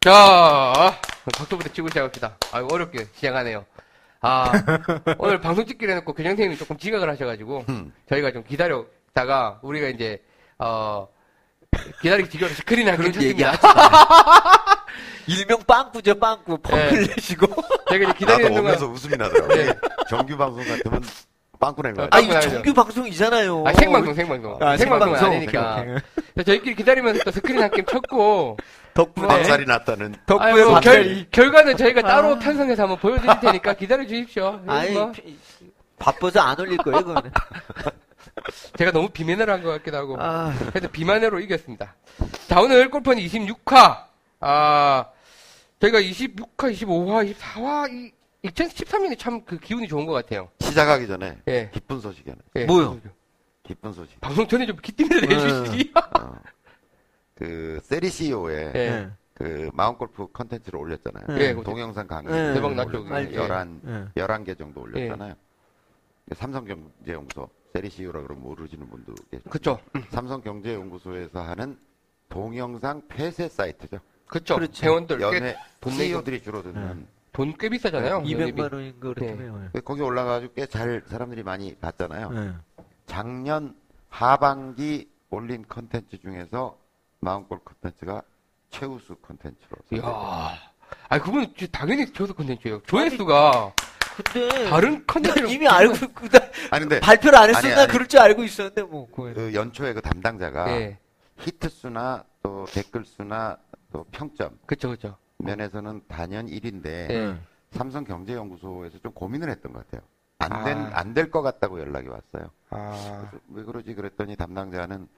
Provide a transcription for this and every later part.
자, 박수부터 치고 시작합시다. 아유, 어렵게 시작하네요. 아, 오늘 방송 찍기로 해놓고 교장 선생님이 조금 지각을 하셔가지고, 음. 저희가 좀 기다렸다가, 우리가 이제, 어, 기다리기 지겨워서 스크린 하기로 그런 얘기 했습니다. 하지 마. 일명 빵꾸죠, 빵꾸. 펑크를 네. 내시고. 저희가 이제 나도 기다리는 동안, 오면서 웃음이 나더라고. 네. 정규 방송 같으면 빵꾸 낸 거야. 아, 아, 이 빵꾸 정규 방송이잖아요. 아, 생방송, 생방송. 아, 생방송은 생방송. 아니니까. 오케이, 오케이. 그래서 저희끼리 기다리면서 또 스크린 한 게임 쳤고, 덕분에. 박살이 났다는. 덕분에 아유, 뭐. 결, 결과는 저희가 따로 아. 편성해서 한번 보여드릴 테니까 기다려 주십시오. 아이, 뭐, 피- 바빠서 안 올릴 거예요, 그거는. 제가 너무 비매너를 한것 같기도 하고. 아, 그래서 비매너로 이겼습니다. 자, 오늘 골프는 26화. 아, 저희가 26화, 25화, 24화, 이, 2013년이 참 그 기운이 좋은 것 같아요. 시작하기 전에 예. 기쁜 소식이 하나. 예. 뭐요? 기쁜 소식. 방송 전에 좀 기쁨을 내주시기. 어. 그 SERI CEO의 예. 네. 그 마음골프 컨텐츠를 올렸잖아요. 예, 동영상 강의 예. 대박 났죠, 올렸잖아요. 그게. 11, 예. 11개 정도 올렸잖아요. 삼성경제연구소 CEO라 그러면 모르시는 분도 계시죠. 그쵸. 삼성경제연구소에서 하는 동영상 폐쇄 사이트죠. 그쵸. 그렇죠. 회원들 꽤 연예 돈. CEO들이 주로 듣는 돈 꽤 비싸잖아요. 200만 원인 거 네. 그 거기 올라가지고 꽤 잘 사람들이 많이 봤잖아요. 예. 작년 하반기 올린 컨텐츠 중에서 마음골 컨텐츠가 최우수 컨텐츠로. 이야. 아, 그건 당연히 저도 컨텐츠예요. 조회수가 근데. 다른 컨텐츠를 이미 알고 있고, 나 아니 근데 발표를 안 했으면 아니, 난 아니. 그럴 줄 알고 있었는데, 뭐. 그거는. 그 연초에 그 담당자가 예. 히트 수나 또 댓글 수나 또 평점 그쵸, 그쵸. 면에서는 단연 1인데 예. 삼성경제연구소에서 좀 고민을 했던 것 같아요. 안 된, 아. 안 될 것 같다고 연락이 왔어요. 아, 그래서 왜 그러지 그랬더니 담당자는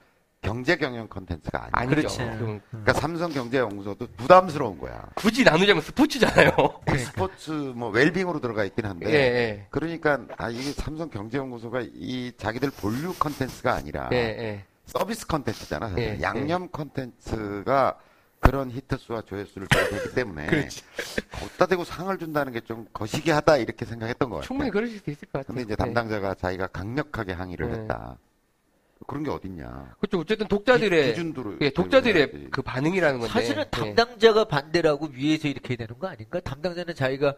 경제 경영 컨텐츠가 아니야. 아니죠. 그렇지. 좀 그러니까 삼성 경제 연구소도 부담스러운 거야. 굳이 나누자면 스포츠잖아요. 스포츠 뭐 웰빙으로 들어가 있긴 한데 예, 예. 그러니까 아 이게 삼성 경제 연구소가 이 자기들 본류 컨텐츠가 아니라 예, 예. 서비스 컨텐츠잖아. 사실. 예, 양념 컨텐츠가 그런 히트 수와 조회수를 보기 때문에 걷다 대고 상을 준다는 게 좀 거시기하다 이렇게 생각했던 것 같아요. 충분히 그러실 수 있을 것 같아요. 근데 이제 예. 담당자가 자기가 강력하게 항의를 네. 했다. 그런 게 어딨냐. 그렇죠. 어쨌든 독자들의 기준도로 예, 독자들의. 그 반응이라는 건데. 사실은 예. 담당자가 반대라고 위에서 이렇게 해야 되는 거 아닌가? 담당자는 자기가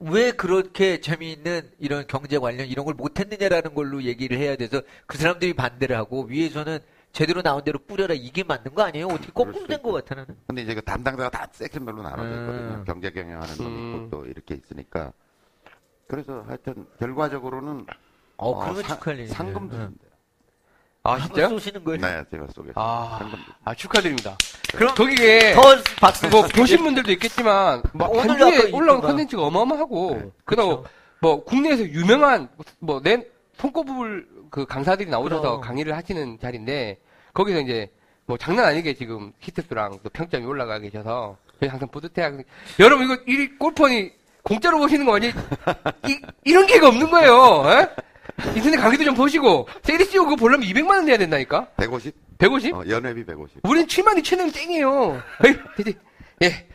왜 그렇게 재미있는 이런 경제 관련 이런 걸 못했느냐라는 걸로 얘기를 해야 돼서 그 사람들이 반대를 하고 위에서는 제대로 나온 대로 뿌려라 이게 맞는 거 아니에요? 어떻게 거꾸로 된것 같아 나는. 근데 이제 그 담당자가 다 섹션별로 나눠져 있거든요. 음. 경제 경영하는 놈 음. 있고 또 이렇게 있으니까. 그래서 하여튼 결과적으로는 어, 어, 그러면 상- 축하할 일이네요. 상금도 응. 준대요. 아, 진짜요? 쏘시는 거예요? 네, 제가 쏘겠습니다. 아. 아, 축하드립니다. 그럼 거기에 더 박수 뭐 보신 분들도 있겠지만 막 오늘 한주에 올라온 있던가. 컨텐츠가 어마어마하고 네, 그다음 그쵸. 뭐 국내에서 유명한 뭐내 손꼽을 그 강사들이 나오셔서 그럼. 강의를 하시는 자리인데 거기서 이제 뭐 장난 아니게 지금 히트수랑 또 평점이 올라가 계셔서 저희 항상 뿌듯해하고 여러분 이거 이 골퍼니 공짜로 보시는 거 아니? 이, 이런 기회가 없는 거예요. 에? 인터넷 강의도 좀 보시고 세리시오 그거 보려면 200만 원 내야 된다니까? 150? 150? 어, 연회비 150. 우린 7만 2천 원 땡이에요. 에이. 예.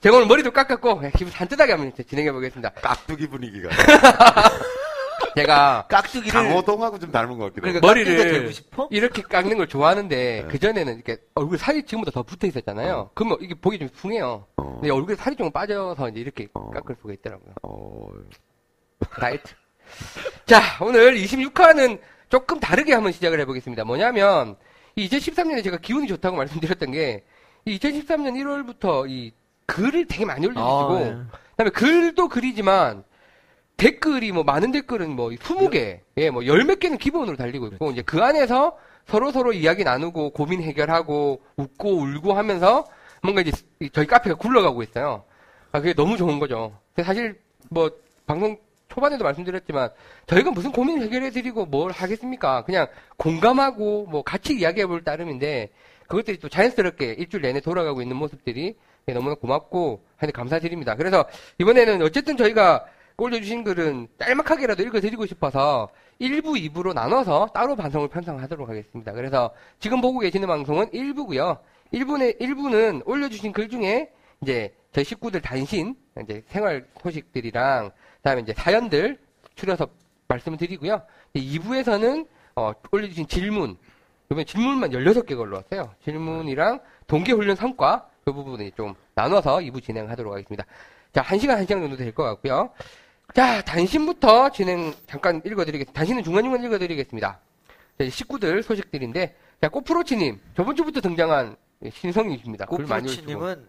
제가 오늘 머리도 깎았고, 예, 기분 산뜻하게 한번 이제 진행해 보겠습니다. 깍두기 분위기가. 제가 깍두기를 강호동하고 좀 닮은 것 같기도 하고. 그러니까 머리를 깍두기가 되고 싶어? 이렇게 깎는 걸 좋아하는데, 네. 그전에는 이렇게 얼굴 살이 지금보다 더 붙어 있었잖아요. 그러면 이게 보기 좀 숭해요. 어. 근데 얼굴에 살이 좀 빠져서 이제 이렇게 어. 깎을 수가 있더라고요. 어, 다이어트. 자, 오늘 26화는 조금 다르게 한번 시작을 해보겠습니다. 뭐냐면, 이 2013년에 제가 기운이 좋다고 말씀드렸던 게, 이 2013년 1월부터 이 글을 되게 많이 올려주시고, 아, 예. 그다음에 글도 글이지만, 댓글이 뭐 많은 댓글은 뭐 20개, 예, 뭐 열 몇 개는 기본으로 달리고 있고, 이제 그 안에서 서로 서로 이야기 나누고 고민 해결하고 웃고 울고 하면서 뭔가 이제 이- 저희 카페가 굴러가고 있어요. 아, 그게 너무 좋은 거죠. 사실 뭐 방송 초반에도 말씀드렸지만 저희가 무슨 고민을 해결해 드리고 뭘 하겠습니까? 그냥 공감하고 뭐 같이 이야기해 볼 따름인데 그것들이 또 자연스럽게 일주일 내내 돌아가고 있는 모습들이 너무나 고맙고 하여튼 감사드립니다. 그래서 이번에는 어쨌든 저희가 올려주신 글은 짤막하게라도 읽어드리고 싶어서 1부, 2부로 나눠서 따로 방송을 편성하도록 하겠습니다. 그래서 지금 보고 계시는 방송은 1부고요. 일부는 일부는 올려주신 글 중에 이제 저희 식구들 단신 이제 생활 소식들이랑 그 다음에 이제 사연들 추려서 말씀을 드리고요. 2부에서는 어, 올려주신 질문 이번에 질문만 16개 걸러왔어요. 질문이랑 동계훈련 성과 그 부분이 좀 나눠서 2부 진행하도록 하겠습니다. 자, 1시간, 1시간 정도 될 것 같고요. 자, 단신부터 진행 잠깐 읽어드리겠습니다. 단신은 중간중간 읽어드리겠습니다. 자, 식구들 소식들인데, 자, 꼬프로치님, 저번 주부터 등장한 신성이십니다. 꼬프로치님은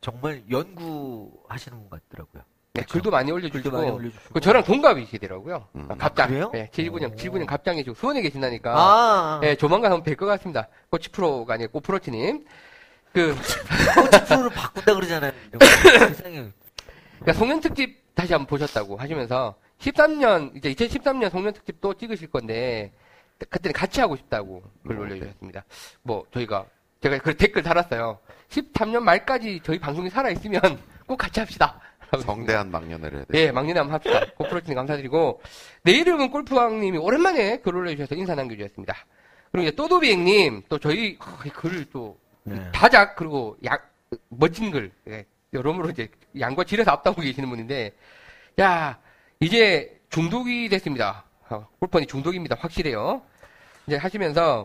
정말 연구하시는 분 같더라고요. 네, 그쵸? 글도 많이 글도 올려주시고, 많이 올려주시고. 그 저랑 동갑이시더라고요. 음. 아, 갑장. 아, 그래요? 네, 79년, 오. 79년 갑장이시고, 수원에 계신다니까. 아, 네, 조만간 한번 뵐 것 같습니다. 꼬치 프로가 아니고 꼬프로치님. 그, 코치 프로를 바꾼다 그러잖아요. 세상에. 그러니까 송년 특집 다시 한번 보셨다고 하시면서 13년 이제 2013년 송년 특집 또 찍으실 건데 그때는 같이 하고 싶다고 글 음, 올려주셨습니다. 뭐 저희가 제가 그 댓글 달았어요. 13년 말까지 저희 방송이 살아 있으면 꼭 같이 합시다. 라고 성대한 막년을 해야 돼. 예, 막내나 한번 합시다. 고프로치님 감사드리고 내 이름은 골프왕님이 오랜만에 글 올려주셔서 인사 남겨주셨습니다. 그리고 이제 또도비행님 또 저희 어, 이 글을 또 네. 다작 그리고 양 멋진 글 예, 여러모로 이제 양과 질에서 앞다고 계시는 분인데 야 이제 중독이 됐습니다. 어, 골퍼니 중독입니다. 확실해요. 이제 하시면서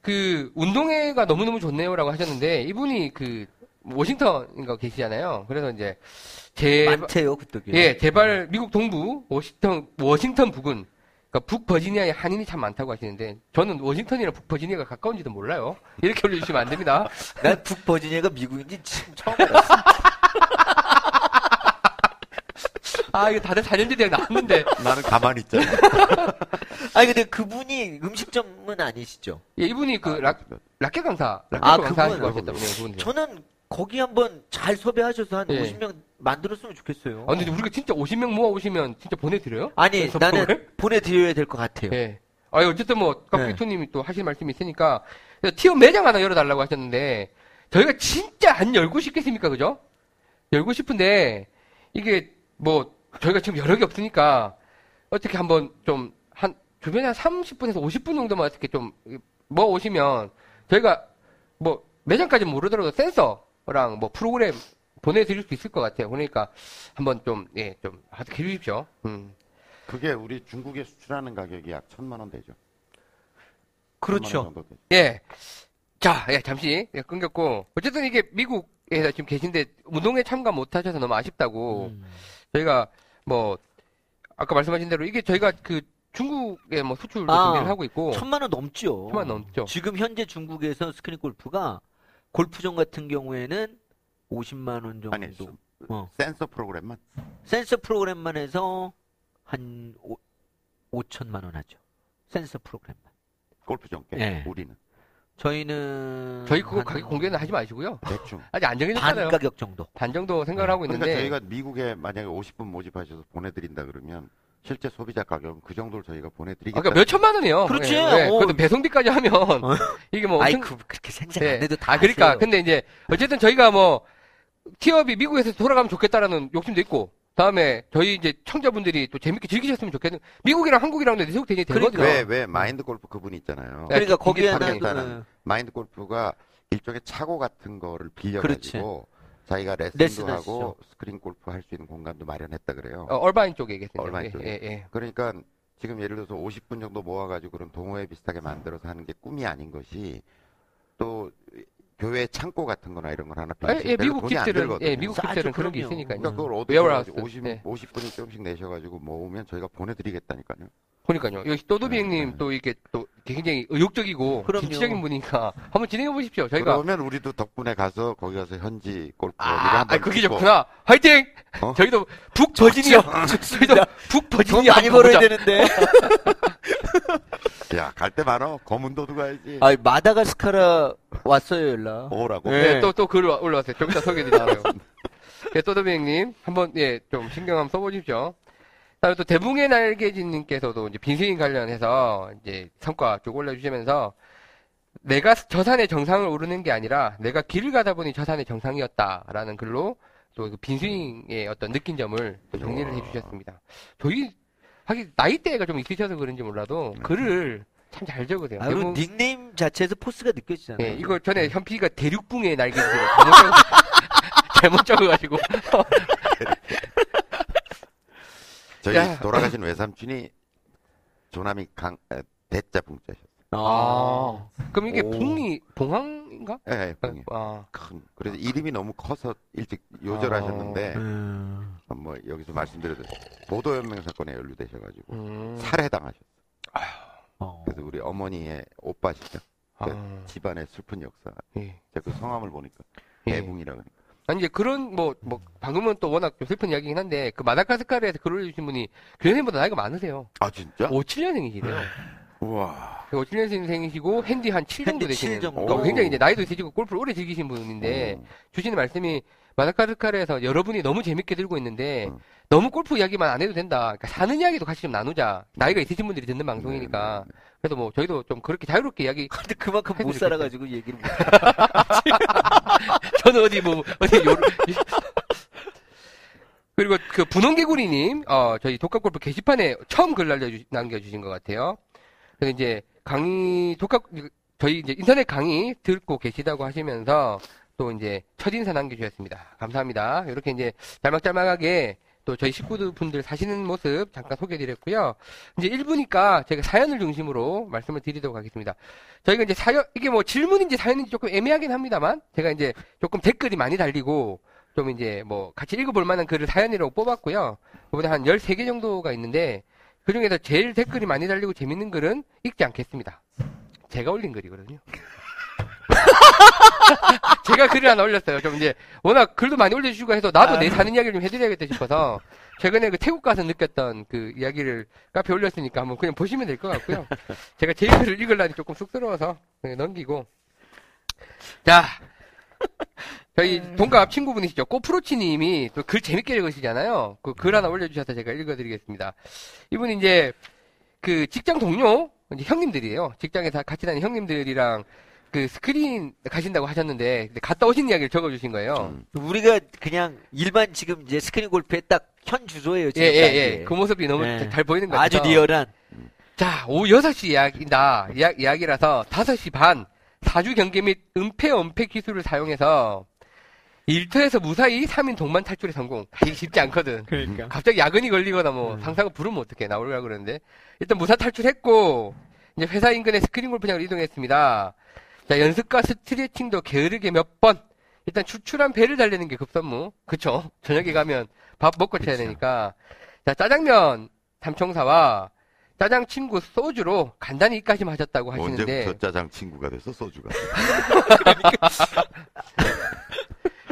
그 운동회가 너무너무 좋네요라고 하셨는데 이분이 그 워싱턴인가 계시잖아요. 그래서 이제 제 많대요, 그쪽에. 예, 제발 미국 동부 워싱턴 워싱턴 부근 그러니까 북버지니아에 한인이 참 많다고 하시는데 저는 워싱턴이랑 북버지니아가 가까운지도 몰라요. 이렇게 올려주시면 안 됩니다. 난 북버지니아가 미국인지 지금 처음 알았어. 아 이거 다들 4년제 대학 나왔는데 나는 가만히 있잖아. 아니, 근데 그분이 음식점은 아니시죠? 예, 이분이 그 락, 라켓 강사 라켓 아, 강사 하시고 그분. 하셨다고 네, 그분. 저는 거기 한번 잘 섭외하셔서 한 예. 50명 만들었으면 좋겠어요. 아 근데 우리가 진짜 50명 모아 오시면 진짜 보내드려요? 아니, 나는? 보내드려야 될 것 같아요. 예. 아 어쨌든 뭐 네. 깍두기토님이 또 하실 말씀이 있으니까 티어 매장 하나 열어달라고 하셨는데 저희가 진짜 안 열고 싶겠습니까, 그죠? 열고 싶은데 이게 뭐 저희가 지금 여력이 없으니까 어떻게 한번 좀 한 주변에 한 30분에서 50분 정도만 어떻게 좀뭐 오시면 저희가 뭐 매장까지 모르더라도 센서 랑 뭐 프로그램 보내드릴 수 있을 것 같아요. 그러니까 한번 좀 예 좀 하게 해주십시오. 음. 그게 우리 중국에 수출하는 가격이 약 천만 원 되죠. 그렇죠. 원. 예. 자, 예, 잠시 예, 끊겼고 어쨌든 이게 미국에 지금 계신데 운동회 참가 못 하셔서 너무 아쉽다고 음. 저희가 뭐 아까 말씀하신 대로 이게 저희가 그 중국에 뭐 수출도 아, 준비를 하고 있고 천만 원 넘죠. 천만 원 넘죠. 지금 현재 중국에서 스크린 골프가 골프장 같은 경우에는 50만 원 정도. 아니, 어. 센서 프로그램만 센서 프로그램만 해서 한 5, 5천만 원 하죠. 센서 프로그램만. 골프 정계 예. 우리는 저희는 저희 그거 한 가격 공개는 하지 마시고요. 대충. 아직 안반 정해졌잖아요. 가격 정도. 반 정도 생각을 하고 그러니까 있는데 저희가 미국에 만약에 50분 모집하셔서 보내드린다 그러면 실제 소비자 가격은 그 정도를 저희가 보내드리겠다. 아까 몇 천만 원이요. 그렇지. 예, 예. 어. 그것도 배송비까지 하면 이게 뭐 아이 엄청 그 그렇게 생각 예. 안 해도 다 아, 그러니까. 근데 이제, 어쨌든 저희가 뭐, 티업이 미국에서 돌아가면 좋겠다라는 욕심도 있고, 다음에 저희 이제 청자분들이 또 재밌게 즐기셨으면 좋겠는, 미국이랑 한국이랑도 내속 되게 되거든요. 그러니까. 왜, 왜 마인드 골프 그분이 있잖아요. 네. 그러니까 이게 거기에 방향 나도 따는 마인드 골프가 일종의 차고 같은 거를 빌려가지고 자기가 레슨도 레슨을 하고 하시죠. 스크린 골프 할 수 있는 공간도 마련했다 그래요. 어, 얼바인 쪽에 계세요. 얼바인 예, 쪽에. 예, 예. 그러니까 지금 예를 들어서 50분 정도 모아가지고 그런 동호회 비슷하게 만들어서 하는 게 꿈이 아닌 것이 또 교회 창고 같은 거나 이런 걸 하나 아, 빌리실 예, 때는 미국 돈이 안 집들은, 들거든요. 예, 미국 집들은 그런 게. 있으니까요. 그러니까 그걸. 어디서 50, 예. 50분이 조금씩 내셔가지고 모으면 저희가 보내드리겠다니까요. 그러니까요. 여기 또도비 네, 형님 네. 또 이렇게 또 굉장히 의욕적이고 그럼요. 진취적인 분이니까 한번 진행해 보십시오. 저희가 그러면 우리도 덕분에 가서 거기 가서 현지 골프 아, 한번 아, 그게 찍고 좋구나. 화이팅! 어? 저희도 북 버지니아, 저희도 돈 북버지니아 많이 벌어야 보자. 되는데. 야, 갈때 많어. 검은 도두 가야지. 아, 마다가스카라 왔어요, 연락. 오라고. 네. 네, 또, 또 글 올라왔어요. 좀 이따 소개해드릴게요. 네, 또도비 형님, 한번, 예, 좀 신경 한번 써 보십시오. 다음에 또 대붕의 날개진님께서도 이제 빈스윙 관련해서 이제 성과 쭉 올려주시면서 내가 저 산의 정상을 오르는 게 아니라 내가 길을 가다 보니 저 산의 정상이었다라는 글로 또그 빈스윙의 어떤 느낀 점을 또 정리를 해주셨습니다. 저희 하긴 나이대가 좀 있으셔서 그런지 몰라도 글을 참 잘 적으세요. 아, 그리고 대부분- 닉네임 자체에서 포스가 느껴지잖아요. 예, 이거 전에 현피가 대륙붕의 적, 잘못 적어가지고. 저희 야. 돌아가신 외삼촌이 조남이 강 에, 대자 붕자셨어요. 아. 그럼 이게 오. 붕이, 봉황인가? 예, 예, 붕이. 아, 큰. 그래서 이름이 너무 커서 일찍 요절하셨는데 음. 뭐 여기서 말씀드려도 보도연맹 사건에 연루되셔가지고 음. 살해당하셨어요. 어. 그래서 우리 어머니의 오빠시죠. 아, 집안의 슬픈 역사. 예. 제가 그 성함을 보니까 예. 대붕이라 그러니까. 아니, 이제 그런, 뭐, 뭐, 방금은 또 워낙 좀 슬픈 이야기긴 한데, 그 마다가스카르에서 글 올려주신 분이 교수님보다 나이가 많으세요. 아 진짜? 57년생이시래요. 우와. 57년생이시고, 핸디 한 7 정도 되시는. 7 정도. 그러니까 굉장히 이제 나이도 있으시고, 골프를 오래 즐기신 분인데, 어. 주시는 말씀이 마다가스카르에서 여러분이 너무 재밌게 들고 있는데 음. 너무 골프 이야기만 안 해도 된다. 그러니까 사는 이야기도 같이 좀 나누자. 나이가 있으신 분들이 듣는 네, 방송이니까. 그래서 뭐 저희도 좀 그렇게 자유롭게 이야기. 근데 그만큼 못 해드릴 살아가지고 얘기를 못. 저는 어디 뭐 어디 요. 그리고 그 분홍개구리님, 어 저희 독학골프 게시판에 처음 글 날려 남겨주신 것 같아요. 그래서 이제 강의 독학 저희 이제 인터넷 강의 듣고 계시다고 하시면서 또 이제 첫인사 남겨주셨습니다. 감사합니다. 이렇게 이제 짤막짤막하게 또 저희 식구분들 사시는 모습 잠깐 소개해드렸고요. 이제 1부니까 제가 사연을 중심으로 말씀을 드리도록 하겠습니다. 저희가 이제 사연, 이게 뭐 질문인지 사연인지 조금 애매하긴 합니다만, 제가 이제 조금 댓글이 많이 달리고, 좀 이제 뭐 같이 읽어볼 만한 글을 사연이라고 뽑았고요. 그보다 한 13개 정도가 있는데, 그 중에서 제일 댓글이 많이 달리고 재밌는 글은 읽지 않겠습니다. 제가 올린 글이거든요. 제가 글을 하나 올렸어요. 좀 이제 워낙 글도 많이 올려주시고 해서 나도 내 사는 이야기를 좀 해드려야겠다 싶어서 최근에 그 태국 가서 느꼈던 그 이야기를 카페에 올렸으니까 한번 그냥 보시면 될 것 같고요. 제가 제 글을 읽으려니 조금 쑥스러워서 그냥 넘기고 자 저희 동갑 친구분이시죠. 꼬프로치님이 또 글 재밌게 읽으시잖아요. 그 글 하나 올려주셔서 제가 읽어드리겠습니다. 이분이 이제 그 직장 동료 이제 형님들이에요. 직장에서 같이 다니는 형님들이랑 그 스크린 가신다고 하셨는데 근데 갔다 오신 이야기를 적어주신 거예요. 음. 우리가 그냥 일반 지금 이제 스크린 골프의 딱 현주소예요. 예, 예, 지금까지. 예. 그 모습이 너무 예. 잘 보이는 것 같아요. 아주 리얼한. 자, 오후 6시 이야기다. 이야, 이야기라서 5시 반, 사주 경계 및 은폐, 은폐 기술을 사용해서 일터에서 무사히 3인 동반 탈출에 성공. 아, 이게 쉽지 않거든. 그러니까. 갑자기 야근이 걸리거나 뭐 음. 상사가 부르면 어떻게 나오려고 그러는데 일단 무사 탈출했고 이제 회사 인근의 스크린 골프장으로 이동했습니다. 자, 연습과 스트레칭도 게으르게 몇 번. 일단 추출한 배를 달리는 게 급선무. 그쵸? 저녁에 가면 밥 먹고 쳐야 그쵸. 되니까. 자, 짜장면 삼총사와 짜장 친구 소주로 간단히 입가심 하셨다고 하시는데 언제부터 짜장 친구가 됐어 소주가?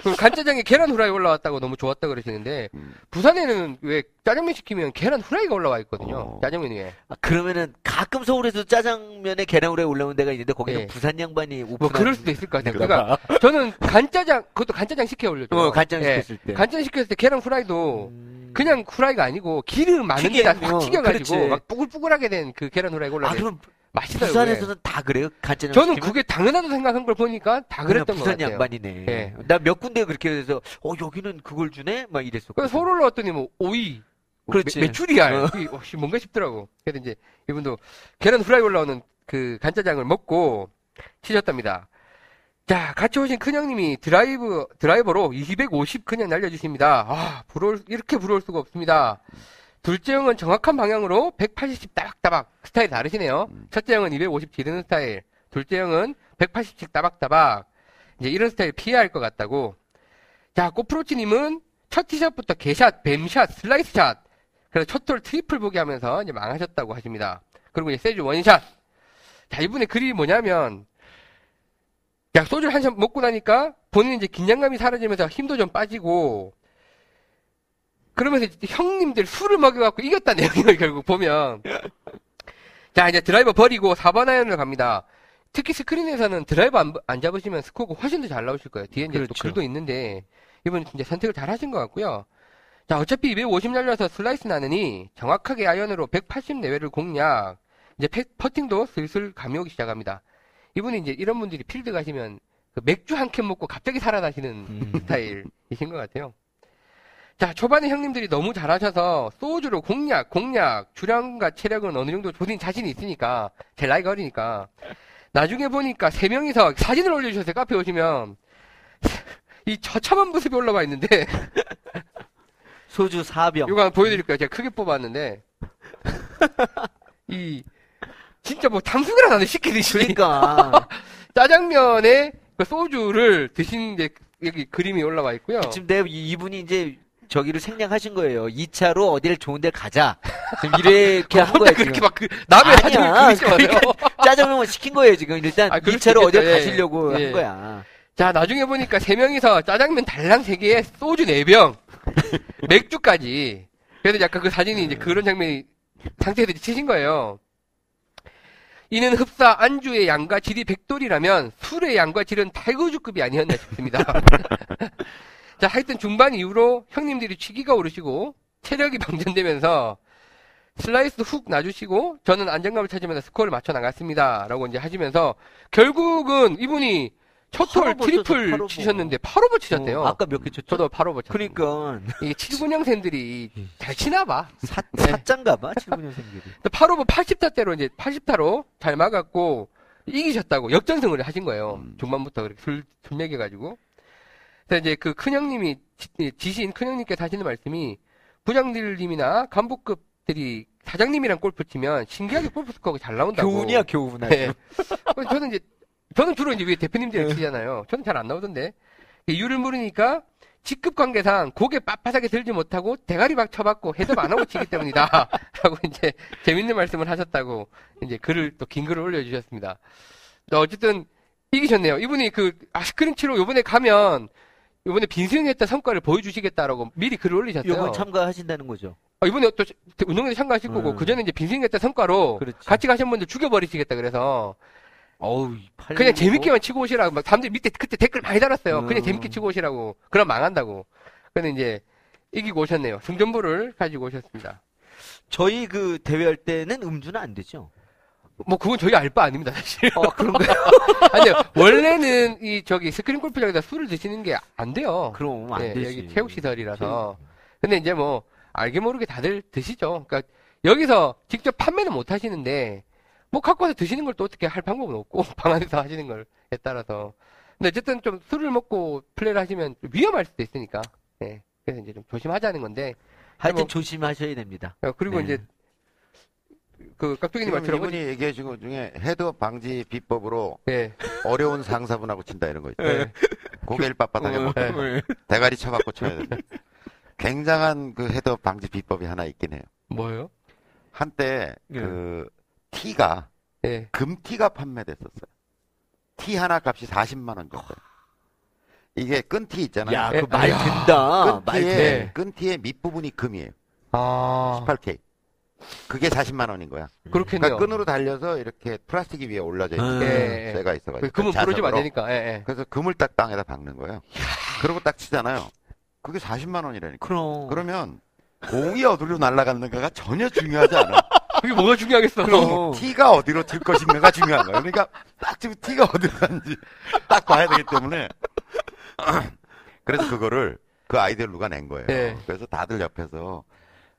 그 간짜장에 계란 후라이 올라왔다고 너무 좋았다 그러시는데 음. 부산에는 왜 짜장면 시키면 계란 후라이가 올라와 있거든요. 어. 짜장면 위에. 아, 그러면은 가끔 서울에서 짜장면에 계란 후라이 올라오는 데가 있는데 거기는 예. 부산 양반이 오픈한 뭐 그럴 수도 있을 것 같아요. 그러니까 저는 간짜장 그것도 간짜장 시켜 올렸죠. 어, 간장 예. 시켰을 때. 간짜장 시켰을 때 계란 후라이도 음. 그냥 후라이가 아니고 기름 많은 데다 확 어, 튀겨가지고 그렇지. 막 뿌글뿌글하게 된 그 계란 후라이가 아, 올라와. 그럼 맛있어요. 부산에서는 다 그래요? 간짜장 저는 시키면? 그게 당연하다고 생각한 걸 보니까 다 그냥 그랬던 것 부산 같아요. 양반이네. 예. 나 몇 군데 그렇게 해서 어 여기는 그걸 주네? 막 이랬었고. 그래서 서울 올라왔더니 뭐 오이, 뭐 그렇지. 메, 메추리알, 어. 이, 어, 씨, 뭔가 싶더라고. 그래서 이제 이분도 계란 후라이 올라오는 그 간짜장을 먹고 치셨답니다. 자, 같이 오신 큰형님이 드라이브, 드라이버로 250 그냥 날려주십니다. 아, 부러울, 이렇게 부러울 수가 없습니다. 둘째 형은 정확한 방향으로 180씩 따박따박. 스타일이 다르시네요. 음. 첫째 형은 250 지르는 스타일. 둘째 형은 180씩 따박따박. 이제 이런 스타일 피해야 할 것 같다고. 자, 꼬프로치님은 첫 티샷부터 개샷, 뱀샷, 슬라이스 샷. 그래서 첫홀 트리플 보기 하면서 이제 망하셨다고 하십니다. 그리고 이제 세주 원샷. 자, 이분의 글이 뭐냐면, 야, 소주를 한 잔 먹고 나니까 본인은 이제 긴장감이 사라지면서 힘도 좀 빠지고, 그러면서 형님들 술을 먹여갖고 이겼다는 내용을 결국 보면. 자, 이제 드라이버 버리고 4번 아이언을 갑니다. 특히 스크린에서는 드라이버 안, 안 잡으시면 스코어가 훨씬 더 잘 나오실 거예요. 뒤에 이제 또 그렇죠. 글도 있는데, 이분 이제 선택을 잘 하신 것 같고요. 자, 어차피 250 날려서 슬라이스 나느니 정확하게 아이언으로 180 내외를 공략. 이제 패- 퍼팅도 슬슬 감이 오기 시작합니다. 이분이 이제 이런 분들이 필드 가시면 그 맥주 한 캔 먹고 갑자기 살아나시는 음. 스타일이신 것 같아요. 자, 초반에 형님들이 너무 잘하셔서 소주로 공략, 공략, 주량과 체력은 어느 정도 조딘 자신이 있으니까, 제 나이가 어리니까. 나중에 보니까 세 명이서 사진을 올려주셨어요. 카페 오시면. 이 처참한 모습이 올라와 있는데, 소주 4병. 이거 한번 보여드릴까요? 제가 크게 뽑았는데, 이, 진짜 뭐 탕수육을 하나 시키듯이. 그러니까 짜장면에 그 소주를 드신 이제 여기 그림이 올라와 있고요. 지금 내 이- 이분이 이제 저기를 생략하신 거예요. 2차로 어딜 좋은 데를 가자. 지금 이렇게 한 거야 혼자 그렇게 지금. 막 그, 남의 아니야. 마세요. 짜장면을 시킨 거예요 지금. 일단 아, 그럴 수 2차로 어딜. 예. 가시려고 예. 한 거야. 자, 나중에 보니까 세 명이서 짜장면 달랑 세 개에 소주 네 병, 맥주까지. 그래서 약간 그 사진이 이제 그런 장면이 상태에서 치신 거예요. 이는 흡사 안주의 양과 질이 백돌이라면 술의 양과 질은 탈거주급이 아니었나 싶습니다. 자, 하여튼 중반 이후로 형님들이 취기가 오르시고 체력이 방전되면서 슬라이스 훅 나 주시고 저는 안정감을 찾으면서 스코어를 맞춰 나갔습니다. 라고 이제 하시면서 결국은 이분이 첫홀 트리플 팔오버. 치셨는데 8오버 치셨대요. 어, 아까 몇 개 쳤죠? 저도 8오버 쳤어요. 그러니까 이게 79년생들이 잘 치나 봐. 사, 네. 사짠가 봐 79년생들이. 8오버 80타대로 이제 80타로 잘 막았고 이기셨다고 역전승을 하신 거예요. 음. 중반부터 그렇게 술, 술 먹여가지고. 그래서 이제 그 큰형님이 지- 지신 큰형님께서 하시는 말씀이 부장님이나 간부급들이 사장님이랑 골프 치면 신기하게 골프 스코어가 잘 나온다고. 교훈이야 교훈 아주. 네. 그래서 저는 이제 저는 주로 이제 위에 대표님들이 치잖아요. 저는 잘 안 나오던데 이유를 물으니까 직급 관계상 고개 빳빳하게 들지 못하고 대가리 막 쳐받고 해답 안 하고 치기 때문이다. 라고 이제 재밌는 말씀을 하셨다고 이제 글을 또 긴 글을 올려주셨습니다. 또 어쨌든 이기셨네요. 이분이 그 아이스크림 치러 요번에 가면 요번에 빈스윙했던 성과를 보여주시겠다라고 미리 글을 올리셨어요. 요번 참가하신다는 거죠. 아, 이번에 또 운동회 참가하실 거고 음. 그 전에 이제 빈스윙했던 성과로 그렇지. 같이 가신 분들 죽여버리시겠다 그래서 어우 팔 그냥 재밌게만 치고 오시라고 막 사람들이 밑에 그때 댓글 많이 달았어요. 그냥 음. 재밌게 치고 오시라고. 그럼 망한다고. 근데 이제 이기고 오셨네요. 승전부를 가지고 오셨습니다. 저희 그 대회할 때는 음주는 안 되죠. 뭐 그건 저희 알 바 아닙니다 사실. 어 그런가요? 아니요 원래는 이 저기 스크린 골프장에다 술을 드시는 게 안 돼요. 그럼 안 예, 되지. 여기 체육 시설이라서. 근데 이제 뭐 알게 모르게 다들 드시죠. 그러니까 여기서 직접 판매는 못 하시는데 뭐 갖고 와서 드시는 걸 또 어떻게 할 방법은 없고 방 안에서 하시는 걸에 따라서. 근데 어쨌든 좀 술을 먹고 플레이를 하시면 좀 위험할 수도 있으니까. 예. 그래서 이제 좀 조심하자는 건데. 하여튼 뭐- 조심하셔야 됩니다. 어, 그리고 네. 이제 그 깍두기님 지금 말처럼 이분이 얘기하신 것 중에 헤드업 방지 비법으로 예. 어려운 상사분하고 친다 이런 거 있죠. 예. 고개를 빳빳하게 어, 먹고 네. 대가리 쳐박고 쳐야 돼. 굉장한 그 헤드업 방지 비법이 하나 있긴 해요. 뭐예요? 한때 예. 그 티가 예. 금티가 판매됐었어요. 티 하나 값이 40만 원 정도. 이게 끈티 있잖아요. 야, 예. 그말 야. 된다. 말 끈티의. 끈티의 밑부분이 금이에요. 아. 18K. 그게 40만 원인 거야. 그렇겠네요. 그러니까 끈으로 달려서 이렇게 플라스틱 위에 올라져 있는 음. 예. 쇠가 있어가지고. 그 금은 부러지면 안 자석으로. 되니까. 예, 예. 그래서 금을 딱 땅에다 박는 거예요. 그러고 딱 치잖아요. 그게 40만 원이라니까. 그럼. 그러면 공이 어디로 날아갔는가가 전혀 중요하지 않아. 그게 뭐가 중요하겠어. 그럼. 티가 어디로 튈 것인가가 중요한 거야. 그러니까 딱 지금 티가 어디로 갔는지 딱 봐야 되기 때문에. 그래서 그거를 그 아이디어를 누가 낸 거예요. 네. 그래서 다들 옆에서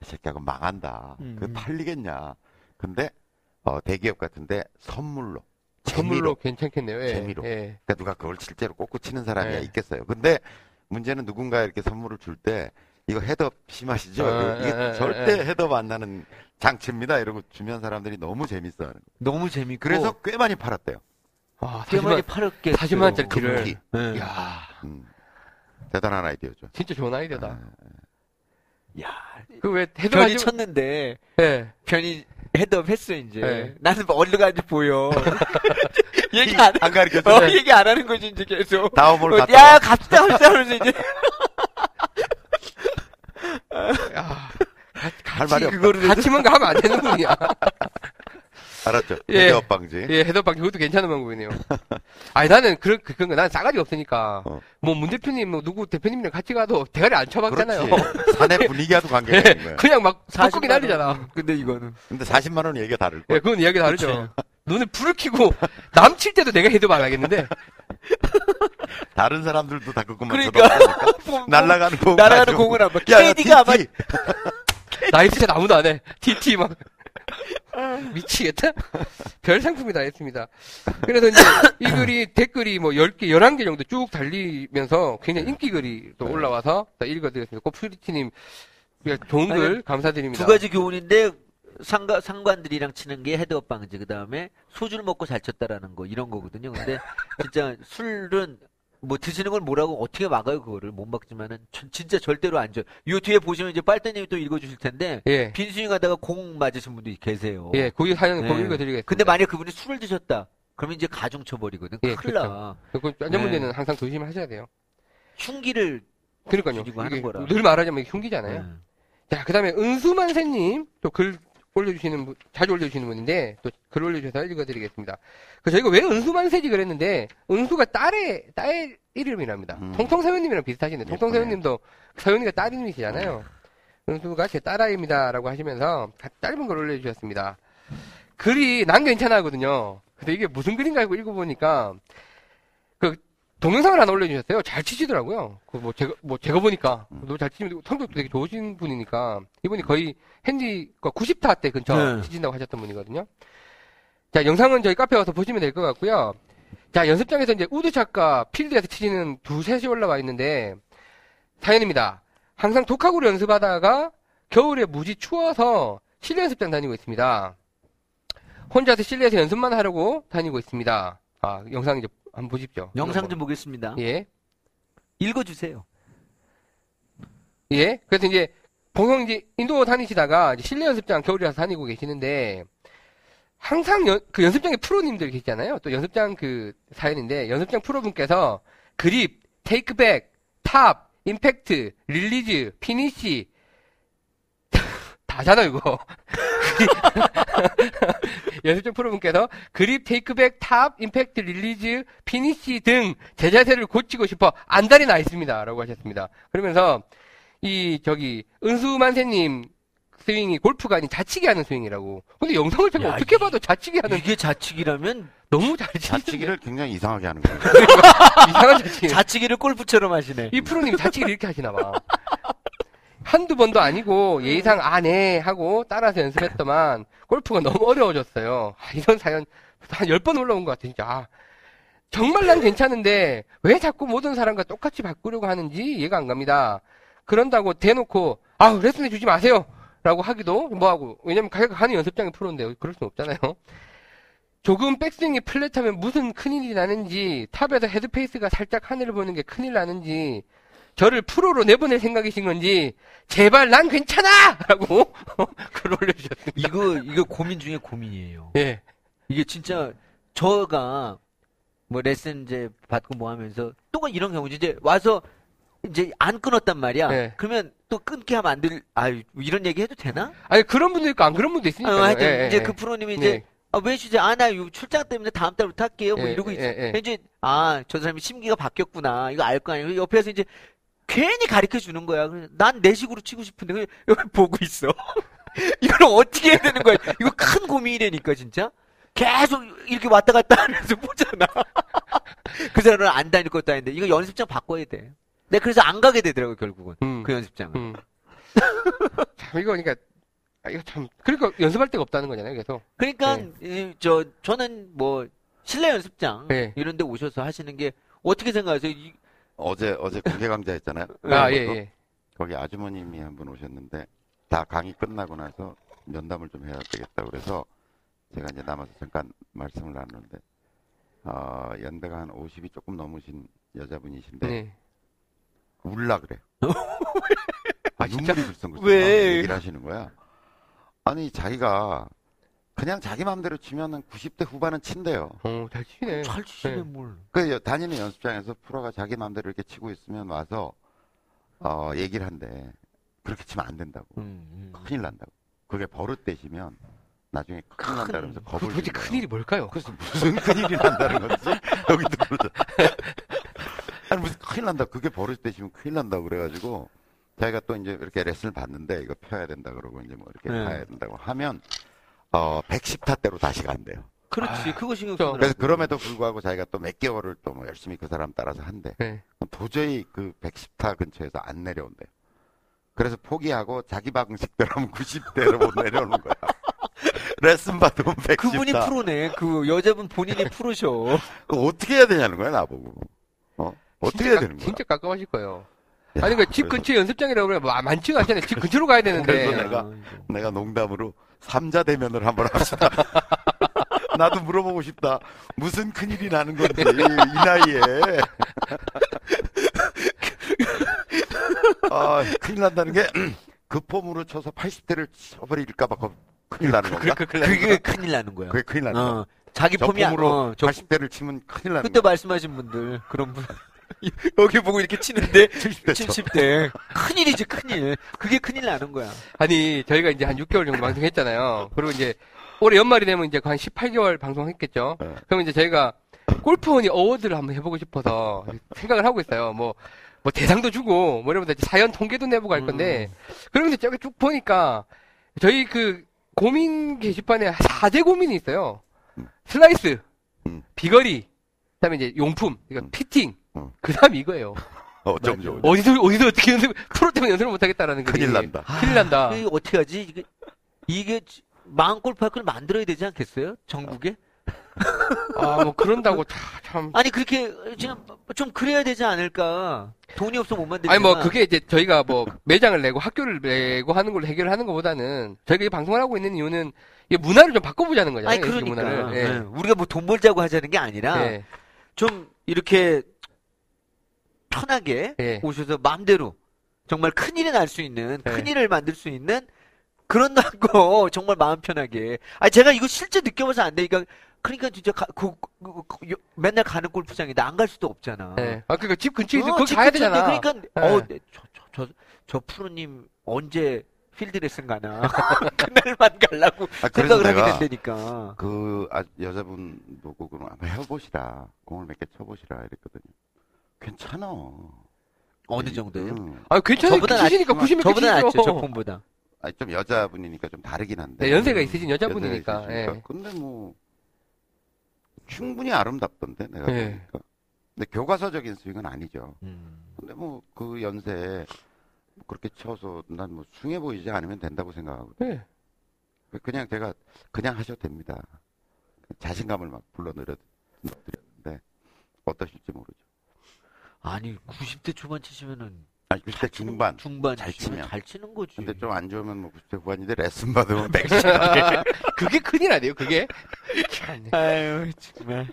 이 새끼하고 망한다. 음. 그 팔리겠냐. 근데 어, 대기업 같은데 선물로 선물로 재미로 괜찮겠네요. 예. 재미로. 예. 그러니까 누가 그걸 실제로 꽂고 치는 사람이야 네. 있겠어요. 근데 문제는 누군가 이렇게 선물을 줄 때 이거 헤드업 심하시죠? 어, 이게 예, 예, 절대 예. 헤드업 안 나는 장치입니다. 이러고 주변 사람들이 너무 재밌어 하는 거예요. 너무 재밌고. 그래서 꽤 많이 팔았대요. 아, 꽤 많이 40만, 팔았겠어요. 40만 원짜리 티를. 금티. 네. 야 음. 대단한 아이디어죠. 진짜 좋은 아이디어다. 야, 그왜 헤드 변이 쳤는데 예. 변이 헤드업 했어 이제. 네. 나는 어디로 가는지 보여. 얘기 안, 안 가르쳤어. 어, 얘기 안 하는 거지 이제 계속. 다음을 어, 갔다. 야, 갑시다, 갑시다 하면서 이제. 야, 할 말이 없다. 그거를 같이 뭔가 하면 안 되는 분이야. 알았죠? 예. 헤드업 방지. 예, 헤드업 방지 그것도 괜찮은 방법이네요. 아니 나는 그런 그런 거, 난 싸가지 없으니까. 어. 뭐 문 대표님, 뭐 누구 대표님이랑 같이 가도 대가리 안 쳐박잖아요. 그렇지. 사내 분위기와도 관계가 예, 있는 거야. 그냥 막 40만 꺾기 난리잖아. 원. 근데 이거는. 근데 40만 원 얘기가 다를 거야. 예, 그건 이야기 다르죠. 눈을 불을 켜고 남칠 때도 내가 헤드업 안 하겠는데 다른 사람들도 다 그것만 그러니까. 쳐다보니까 날아가는 공 날아가는. 공은 안 봐. KD가 아마 TT. 나이스 샷 아무도 안 해. TT 막. 미치겠다? 별 상품이 다 했습니다. 그래서 이제 이 글이 댓글이 뭐 10개, 11개 정도 쭉 달리면서 굉장히 인기 글이 또 올라와서 다 읽어드렸습니다. 꼬프리티님, 좋은 글 감사드립니다. 두 가지 교훈인데 상가, 상관들이랑 치는 게 헤드업 방지 그 다음에 소주를 먹고 잘 쳤다라는 거 이런 거거든요. 근데 진짜 술은 뭐 드시는 걸 뭐라고 어떻게 막아요 그거를 못 막지만은 전- 진짜 절대로 안 줘. 요 뒤에 보시면 이제 빨대님이 또 읽어주실 텐데 예. 빈스윙 하다가 공 맞으신 분들이 계세요. 예, 고유 사연 네. 꼭 읽어드리겠습니다. 근데 만약 그분이 술을 드셨다. 그러면 이제 가중 처벌이거든. 예, 큰일 그렇죠. 나. 그 안전 네. 문제는 항상 조심을 하셔야 돼요. 흉기를 그러니까요. 늘 말하자면 흉기잖아요. 네. 자, 그 다음에 은수만세님, 또 글 올려주시는 분, 자주 올려주시는 분인데, 또 글 올려주셔서 읽어드리겠습니다. 그 저희가 왜 은수만세지 그랬는데, 은수가 딸의, 딸 이름이랍니다. 음. 통통 사연님이랑 비슷하시네. 예쁘네. 통통 사연님도 서연이가 딸 이름이시잖아요. 은수가 제 딸아이입니다. 라고 하시면서 가- 짧은 글 올려주셨습니다. 글이 난 괜찮아 하거든요. 근데 이게 무슨 글인가 하고 읽어보니까, 그, 동영상을 하나 올려주셨어요. 잘 치시더라고요. 그 뭐 제가 뭐 제가 보니까 너무 잘 치시고 성격도 되게 좋으신 분이니까 이분이 거의 핸디가 90타 때 근처 네. 치신다고 하셨던 분이거든요. 자 영상은 저희 카페 와서 보시면 될 것 같고요. 자 연습장에서 이제 우드샷과 필드에서 치시는 두 셋이 올라와 있는데 사연입니다. 항상 독학으로 연습하다가 겨울에 무지 추워서 실내 연습장 다니고 있습니다. 혼자서 실내에서 연습만 하려고 다니고 있습니다. 아 영상 이제 한번 보십시오. 영상 좀 보겠습니다. 예. 읽어주세요. 예. 그래서 이제 보통 이제 인도 다니시다가 이제 실내 연습장 겨울이라 서 다니고 계시는데 항상 연, 그 연습장에 프로님들 계시잖아요. 또 연습장 그 사연인데 연습장 프로분께서 그립, 테이크백, 탑, 임팩트, 릴리즈, 피니시 다잖아 이거. 연습장 프로분께서 그립, 테이크백, 탑, 임팩트, 릴리즈, 피니시 등 제 자세를 고치고 싶어 안달이 나 있습니다. 라고 하셨습니다. 그러면서 이 저기 은수만세님 스윙이 골프가 아닌 자치기 하는 스윙이라고. 근데 영상을 제가 야, 어떻게 이- 봐도 자치기 하는 이게 자치기라면 너무 잘 치는 자치기를 굉장히 이상하게 하는 거예요. 이상한 자치기. 자치기를 골프처럼 하시네. 이 프로님 자치기를 이렇게 하시나 봐. 한두 번도 아니고 예의상 아네 하고 따라서 연습했더만 골프가 너무 어려워졌어요. 아, 이런 사연 한 열 번 올라온 것 같아 진짜. 아, 정말 난 괜찮은데 왜 자꾸 모든 사람과 똑같이 바꾸려고 하는지 이해가 안 갑니다. 그런다고 대놓고 아 레슨 해 주지 마세요 라고 하기도 뭐하고 왜냐면 가게가 하는 연습장이 프로인데 그럴 순 없잖아요. 조금 백스윙이 플랫하면 무슨 큰일이 나는지 탑에서 헤드페이스가 살짝 하늘을 보는 게 큰일 나는지 저를 프로로 내보낼 생각이신 건지 제발 난 괜찮아 라고 글 올려주셨습니다. 이거 이거 고민 중에 고민이에요. 예. 이게 진짜 저가 뭐 레슨 이제 받고 뭐 하면서 또 이런 경우지 이제 와서 이제 안 끊었단 말이야. 네. 그러면 또 끊게 하면 안 될, 아 이런 얘기 해도 되나? 아니 그런 분도 있고 안 그런 분도 어, 있으니까. 하여튼 이제 그 프로님이 이제 네. 아, 왜 쉬지? 아, 나 출장 때문에 다음 달부터 할게요. 뭐 예, 이러고 있어. 예, 예. 이제 아, 저 사람이 심기가 바뀌었구나. 이거 알 거 아니에요. 옆에서 이제 괜히 가르쳐 주는 거야. 난 내 식으로 치고 싶은데 여기 보고 있어. 이걸 어떻게 해야 되는 거야? 이거 큰 고민이라니까 진짜. 계속 이렇게 왔다 갔다 하면서 보잖아. 그 사람은 안 다닐 것도 아닌데 이거 연습장 바꿔야 돼. 내가 그래서 안 가게 되더라고 결국은 음. 그 연습장은. 음. 참 이거 그러니까 아, 이거 참 그러니까 연습할 데가 없다는 거잖아요. 계속. 그러니까 네. 이, 저 저는 뭐 실내 연습장 네. 이런 데 오셔서 하시는 게 어떻게 생각하세요? 이- 어제 어제 공개 강좌 했잖아요. 아 예 예. 거기 아주머님이 한 분 오셨는데 다 강의 끝나고 나서 면담을 좀 해야 되겠다 그래서 제가 이제 남아서 잠깐 말씀을 나누는데 어, 연배가 한 50이 조금 넘으신 여자분이신데 네. 울라 그래. 아, 진짜? 눈물이 글썽글썽 왜? 얘기를 하시는 거야. 아니 자기가 그냥 자기 마음대로 치면은 90대 후반은 친대요. 어, 잘 치네. 잘 치시네 네. 뭘. 그 여- 다니는 연습장에서 프로가 자기 마음대로 이렇게 치고 있으면 와서 어, 얘기를 한대. 그렇게 치면 안 된다고. 음, 음. 큰일 난다고. 그게 버릇되시면 나중에 큰일 난다 그러면서 그 겁을 도대체 주는 거예요. 큰일이 뭘까요? 그래서 무슨 큰일이 난다는 거지? 여기도 그러죠. 아니 무슨 큰일 난다. 그게 버릇되시면 큰일 난다고 그래가지고 자기가 또 이제 이렇게 레슨을 받는데 이거 펴야 된다 그러고 이제 뭐 이렇게 네. 가야 된다고 하면 어 110타대로 다시 간대요. 그렇지. 그거 신경. 쓰느라고. 그래서 그럼에도 불구하고 자기가 또 몇 개월을 또 뭐 열심히 그 사람 따라서 한대. 네. 도저히 그 110타 근처에서 안 내려온대요. 그래서 포기하고 자기 방식대로 하면 90대로 못 내려오는 거야. 레슨 받으면 110타. 그분이 프로네. 그 여자분 본인이 프로셔. 어떻게 해야 되냐는 거야, 나보고. 어? 어떻게 해야 까- 되는 거야? 진짜 깜깜하실 거예요. 야, 아니, 그집 그래서 근처에 연습장이라고 뭐 많지가 않잖아요. 집 근처로 가야 되는데. 그래서 내가- 내가 농담으로 삼자 대면을 한번 합시다. 나도 물어보고 싶다. 무슨 큰일이 나는 건지, 이, 이 나이에. 아, 큰일 난다는 게, 그 폼으로 쳐서 80대를 쳐버릴까봐 겁- 큰일 나는 건가? 그, 그, 그, 그게 큰일 나는 거야. 그게 큰일 나는 거야. 어, 자기 저 폼이 안- 폼으로 어, 저 80대를 치면 큰일 나는 그때 거야. 말씀하신 분들 그런 분 여기 보고 이렇게 치는데 70대 쳐. 70대 큰일이지 큰일. 그게 큰일 나는 거야. 아니, 저희가 이제 한 6개월 정도 방송했잖아요. 그리고 이제 올해 연말이 되면 이제 한 18개월 방송했겠죠. 네. 그럼 이제 저희가 골프 허니 어워드를 한번 해보고 싶어서 생각을 하고 있어요. 뭐, 뭐 대상도 주고, 뭐 이러면서 사연 통계도 내보고 할 건데, 그러면서 저기 쭉 보니까 저희 그 고민 게시판에 4대 고민이 있어요. 음. 슬라이스, 음. 비거리, 그 다음에 이제 용품, 그러니까 음. 피팅, 음. 그 다음 이거예요. 어쩜. 좋으냐. 어디서, 어디서 어떻게 연습, 프로 때문에 연습을 못하겠다라는 거지. 큰일 난다. 큰일 난다. 아, 이게 어떻게 하지? 이게, 이게 마음 골프학을 만들어야 되지 않겠어요? 전국에? 아, 뭐 그런다고 참, 참. 아니 그렇게 지금 좀 그래야 되지 않을까? 돈이 없어 못 만들지. 아니 뭐 그게 이제 저희가 뭐 매장을 내고 학교를 내고 하는 걸로 해결하는 것보다는 저희가 이 방송을 하고 있는 이유는 이 문화를 좀 바꿔보자는 거잖아요. 아니 이 그러니까 문화를. 예. 예. 우리가 뭐 돈 벌자고 하자는 게 아니라 예. 좀 이렇게 편하게 예. 오셔서 마음대로 정말 큰일이 날 수 있는 네. 큰일을 만들 수 있는 그런 거 정말 마음 편하게. 아 제가 이거 실제 느껴봐서 안 되니까 그러니까 진짜 가, 그, 그- 그- 요- 맨날 가는 골프장인데 안 갈 수도 없잖아. 예. 아 그러니까 집 근처에 있어 어, 거기 집 가야 되잖아. 그러니까 예. 어, 네, 저, 저, 저, 저 프로님 언제 필드 레슨 가나 그날만 가려고 아, 생각을 하게 된다니까. 그 아, 여자분 보고 그럼 한번 해보시라 공을 몇 개 쳐보시라 이랬거든요. 괜찮아. 어느 정도예요? 응. 아 괜찮아요. 저보다 치시니까 90몇 저보다 낫죠, 치시죠. 저 폼보다. 아, 좀 여자분이니까 좀 다르긴 한데. 네, 연세가 있으신 여자분이니까. 있으시니까. 예. 근데 뭐 충분히 아름답던데 내가 예. 보니까. 근데 교과서적인 스윙은 아니죠. 음. 근데 뭐 그 연세에 뭐 그렇게 쳐서 난 뭐 숭해 보이지 않으면 된다고 생각하거든요. 예. 그냥 제가 그냥 하셔도 됩니다. 자신감을 막 불러넣었는데 어떠실지 모르죠. 아니 90대 초반 치시면은 아니 90대 중반. 중반 잘 치면. 잘 치는 거지. 근데 좀 안 좋으면 뭐 90대 후반인데 레슨 받으면 110. 그게 큰일 아니에요. 그게. 참. 아유 정말.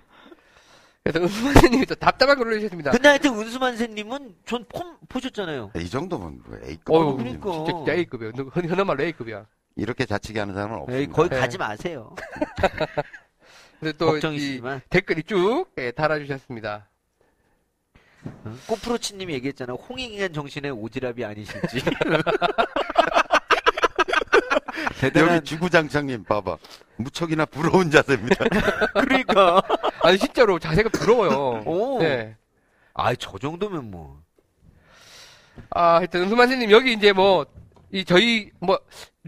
그래서 은수만님이 또 답답하게 올려주셨습니다. 근데 하여튼 운수만 선생님은 전 폼 보셨잖아요. 이 정도면 뭐 A급. 어휴, 그러니까. 진짜, 진짜 A급이에요. 흔- 흔한 말로 A급이야. 이렇게 자치게 하는 사람은 없습니다. 거기 네. 가지 마세요. 그래서 또이 걱정이시지만 댓글이 쭉 예, 달아주셨습니다. 어? 꼬프로치님이 얘기했잖아. 홍익인간 정신의 오지랖이 아니신지. 대단한. 여기 주구장창님 봐봐. 무척이나 부러운 자세입니다. 그러니까. 아니 진짜로 자세가 부러워요. 오. 네. 아, 저 정도면 뭐. 아, 하여튼 은수만세님 여기 이제 뭐 이 저희 뭐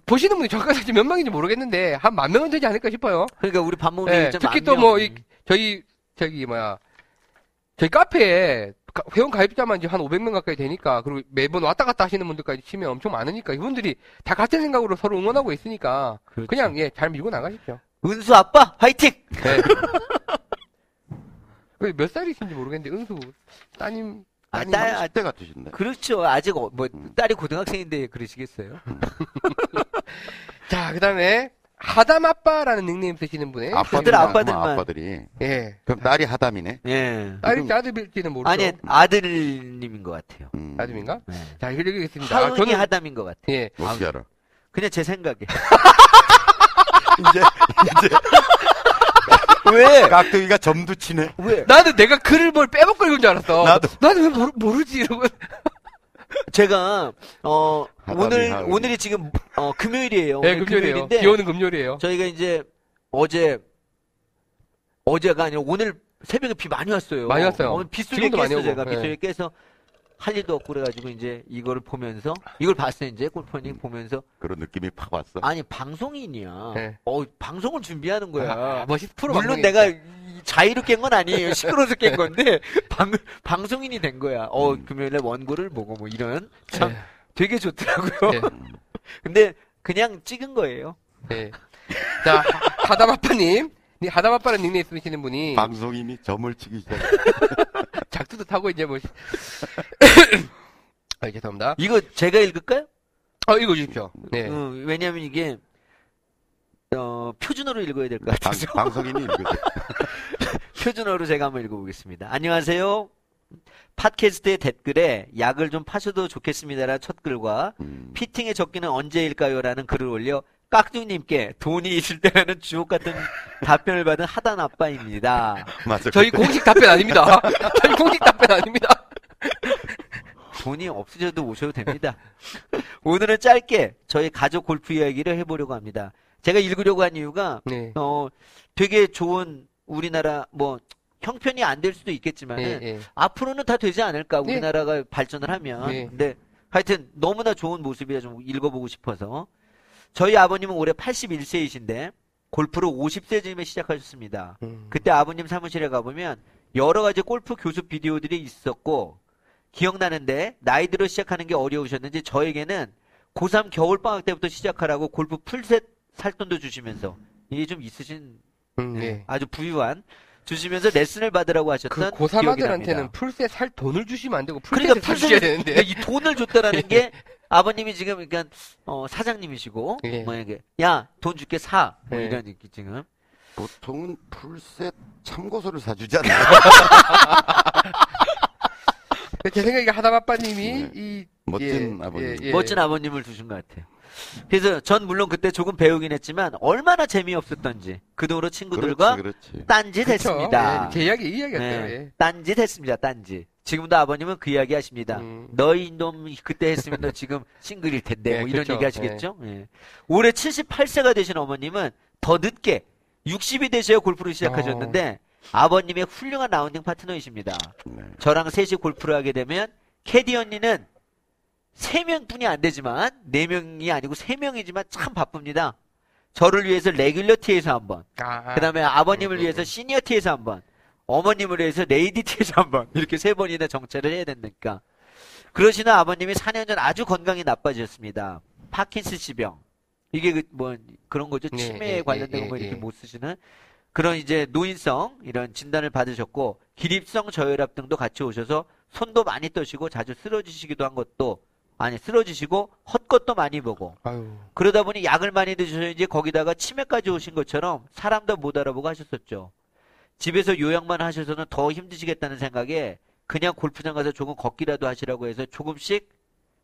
보시는 분이 정확하게 몇 명인지 모르겠는데 한 만 명은 되지 않을까 싶어요. 그러니까 우리 밥 먹는 네, 특히 만또뭐 명. 저희 저기 뭐야 저희 카페에 가- 회원 가입자만 이제 한 500명 가까이 되니까 그리고 매번 왔다 갔다 하시는 분들까지 치면 엄청 많으니까 이분들이 다 같은 생각으로 서로 응원하고 있으니까 그렇죠. 그냥 예 잘 밀고 나가십시오. 은수 아빠 화이팅! 네. 그몇 살이신지 모르겠는데 은수 따님 아, 딸, 아, 10대 같으신데. 그렇죠. 아직 어, 뭐 음. 딸이 고등학생인데 그러시겠어요? 자 그 다음에 하담 아빠라는 닉네임 쓰시는 분의 아빠들, 아빠들만, 아빠들만. 아빠들이. 예 그럼 딸이 하담이네. 예. 딸일지 아들일지는 모르죠. 아니 아들님인 것 같아요. 음. 아들인가? 네. 자 읽겠습니다. 하은이 저는 하담인 것 같아. 예 어떻게 알아? 그냥 제 생각에. 이제, 이제. 왜? 깍두기가 점도 치네. 왜? 나는 내가 글을 뭘 빼먹고 읽은 줄 알았어. 나도. 나는 왜 모르, 모르지 이러고. 제가 어 하담이, 오늘 하은이. 오늘이 지금 어 금요일이에요. 네, 오늘 금요일이에요. 금요일인데 비 오는 금요일이에요. 저희가 이제 어제 어제가 아니라 오늘 새벽에 비 많이 왔어요. 많이 왔어요. 오늘 지금도 많이 깼어. 제가 네. 빗소리에 깨서 할 일도 없고 그래가지고 이제 이거를 보면서 이걸 봤어요 이제 골프님 보면서 그런 느낌이 팍 왔어. 아니 방송인이야. 네. 어 방송을 준비하는 거야. 아, 멋있 프로 물론 방송이니까. 내가 이 자의로 깬 건 아니에요. 시끄러워서 깬 건데 방 방송인이 된 거야. 어 음. 금요일에 원고를 보고 뭐 이런 참 네. 되게 좋더라고요. 네. 근데 그냥 찍은 거예요. 네. 자, 하다바빠님. 하다바빠는 닉네임 쓰시는 분이 방송인이 점을 치기 시작. 작두도 타고 이제 뭐. 아, 죄송합니다. 이거 제가 읽을까요? 어, 읽어주십시오. 네. 음, 왜냐하면 이게 어, 표준어로 읽어야 될것 방, 같아서 방송인이 읽으세요. 표준어로 제가 한번 읽어보겠습니다. 안녕하세요. 팟캐스트의 댓글에 약을 좀 파셔도 좋겠습니다라는 첫 글과 음, 피팅의 적기는 언제일까요? 라는 글을 올려 깍두님께 돈이 있을 때라는 주옥 같은 답변을 받은 하단 아빠입니다. 맞아. 저희 공식 답변 아닙니다. 저희 공식 답변 아닙니다. 돈이 없으셔도 오셔도 됩니다. 오늘은 짧게 저희 가족 골프 이야기를 해보려고 합니다. 제가 읽으려고 한 이유가 네. 어 되게 좋은 우리나라 뭐 형편이 안 될 수도 있겠지만 예, 은 예. 앞으로는 다 되지 않을까 네. 우리나라가 발전을 하면 네. 근데 하여튼 너무나 좋은 모습이라 좀 읽어보고 싶어서 저희 아버님은 올해 81세이신데 골프를 50세쯤에 시작하셨습니다. 음. 그때 아버님 사무실에 가보면 여러 가지 골프 교습 비디오들이 있었고 기억나는데 나이 들어 시작하는 게 어려우셨는지 저에게는 고3 겨울방학 때부터 시작하라고 골프 풀셋 살 돈도 주시면서 이게 좀 있으신 음, 네. 아주 부유한 주시면서 레슨을 받으라고 그 하셨던 기억이 고3아들한테는 납니다. 풀셋 살 돈을 주시면 안 되고 그러니까 풀셋을 사주셔야 풀셋을- 되는데. 이 돈을 줬다라는 게 아버님이 지금 그러니까 어, 사장님이시고 예. 뭐 이게 야돈 줄게 사뭐 예. 이런 얘기 지금 보통은 풀셋 참고서를 사주지 않나요? 제 생각에 하다바빠님이 네. 이 멋진 예, 아버님. 예, 예. 멋진 아버님을 두신 것 같아요. 그래서 전 물론 그때 조금 배우긴 했지만 얼마나 재미없었던지 그 돈으로 친구들과 그렇지, 그렇지. 딴짓 그쵸? 했습니다. 예, 제 이야기 이 이야기였어요. 네, 예. 딴짓 했습니다. 딴짓. 지금도 아버님은 그 이야기 하십니다. 음. 너희 놈 그때 했으면 너 지금 싱글일 텐데 네, 뭐 이런 그쵸. 얘기 하시겠죠? 예. 올해 78세가 되신 어머님은 더 늦게 60이 되셔야 골프를 시작하셨는데 아버님의 훌륭한 라운딩 파트너이십니다. 네. 저랑 셋이 골프를 하게 되면 캐디 언니는 3명뿐이 안 되지만 4명이 아니고 3명이지만 참 바쁩니다. 저를 위해서 레귤러 티에서 한 번, 아, 그 다음에 아버님을 위해서 시니어 티에서 한 번, 어머님을 위해서 레이디 티에서 한 번, 이렇게 세 번이나 정체를 해야 되니까. 그러시는 아버님이 4년 전 아주 건강이 나빠지셨습니다. 파킨슨씨병. 이게 그, 뭐, 그런 거죠. 네, 치매에 예, 관련된 예, 거 예, 이렇게 예. 못 쓰시는 그런 이제 노인성 이런 진단을 받으셨고, 기립성 저혈압 등도 같이 오셔서 손도 많이 떠시고 자주 쓰러지시기도 한 것도, 아니, 쓰러지시고 헛것도 많이 보고, 아유. 그러다 보니 약을 많이 드셔야지 거기다가 치매까지 오신 것처럼 사람도 못 알아보고 하셨었죠. 집에서 요양만 하셔서는 더 힘드시겠다는 생각에 그냥 골프장 가서 조금 걷기라도 하시라고 해서 조금씩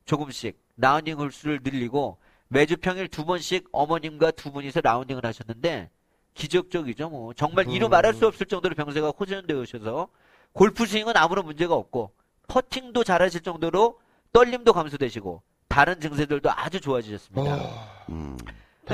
조금씩 라운딩 홀수를 늘리고 매주 평일 두 번씩 어머님과 두 분이서 라운딩을 하셨는데 기적적이죠 뭐 정말 이루 음. 말할 수 없을 정도로 병세가 호전되어 오셔서 골프 스윙은 아무런 문제가 없고 퍼팅도 잘하실 정도로 떨림도 감소되시고 다른 증세들도 아주 좋아지셨습니다. 어, 음.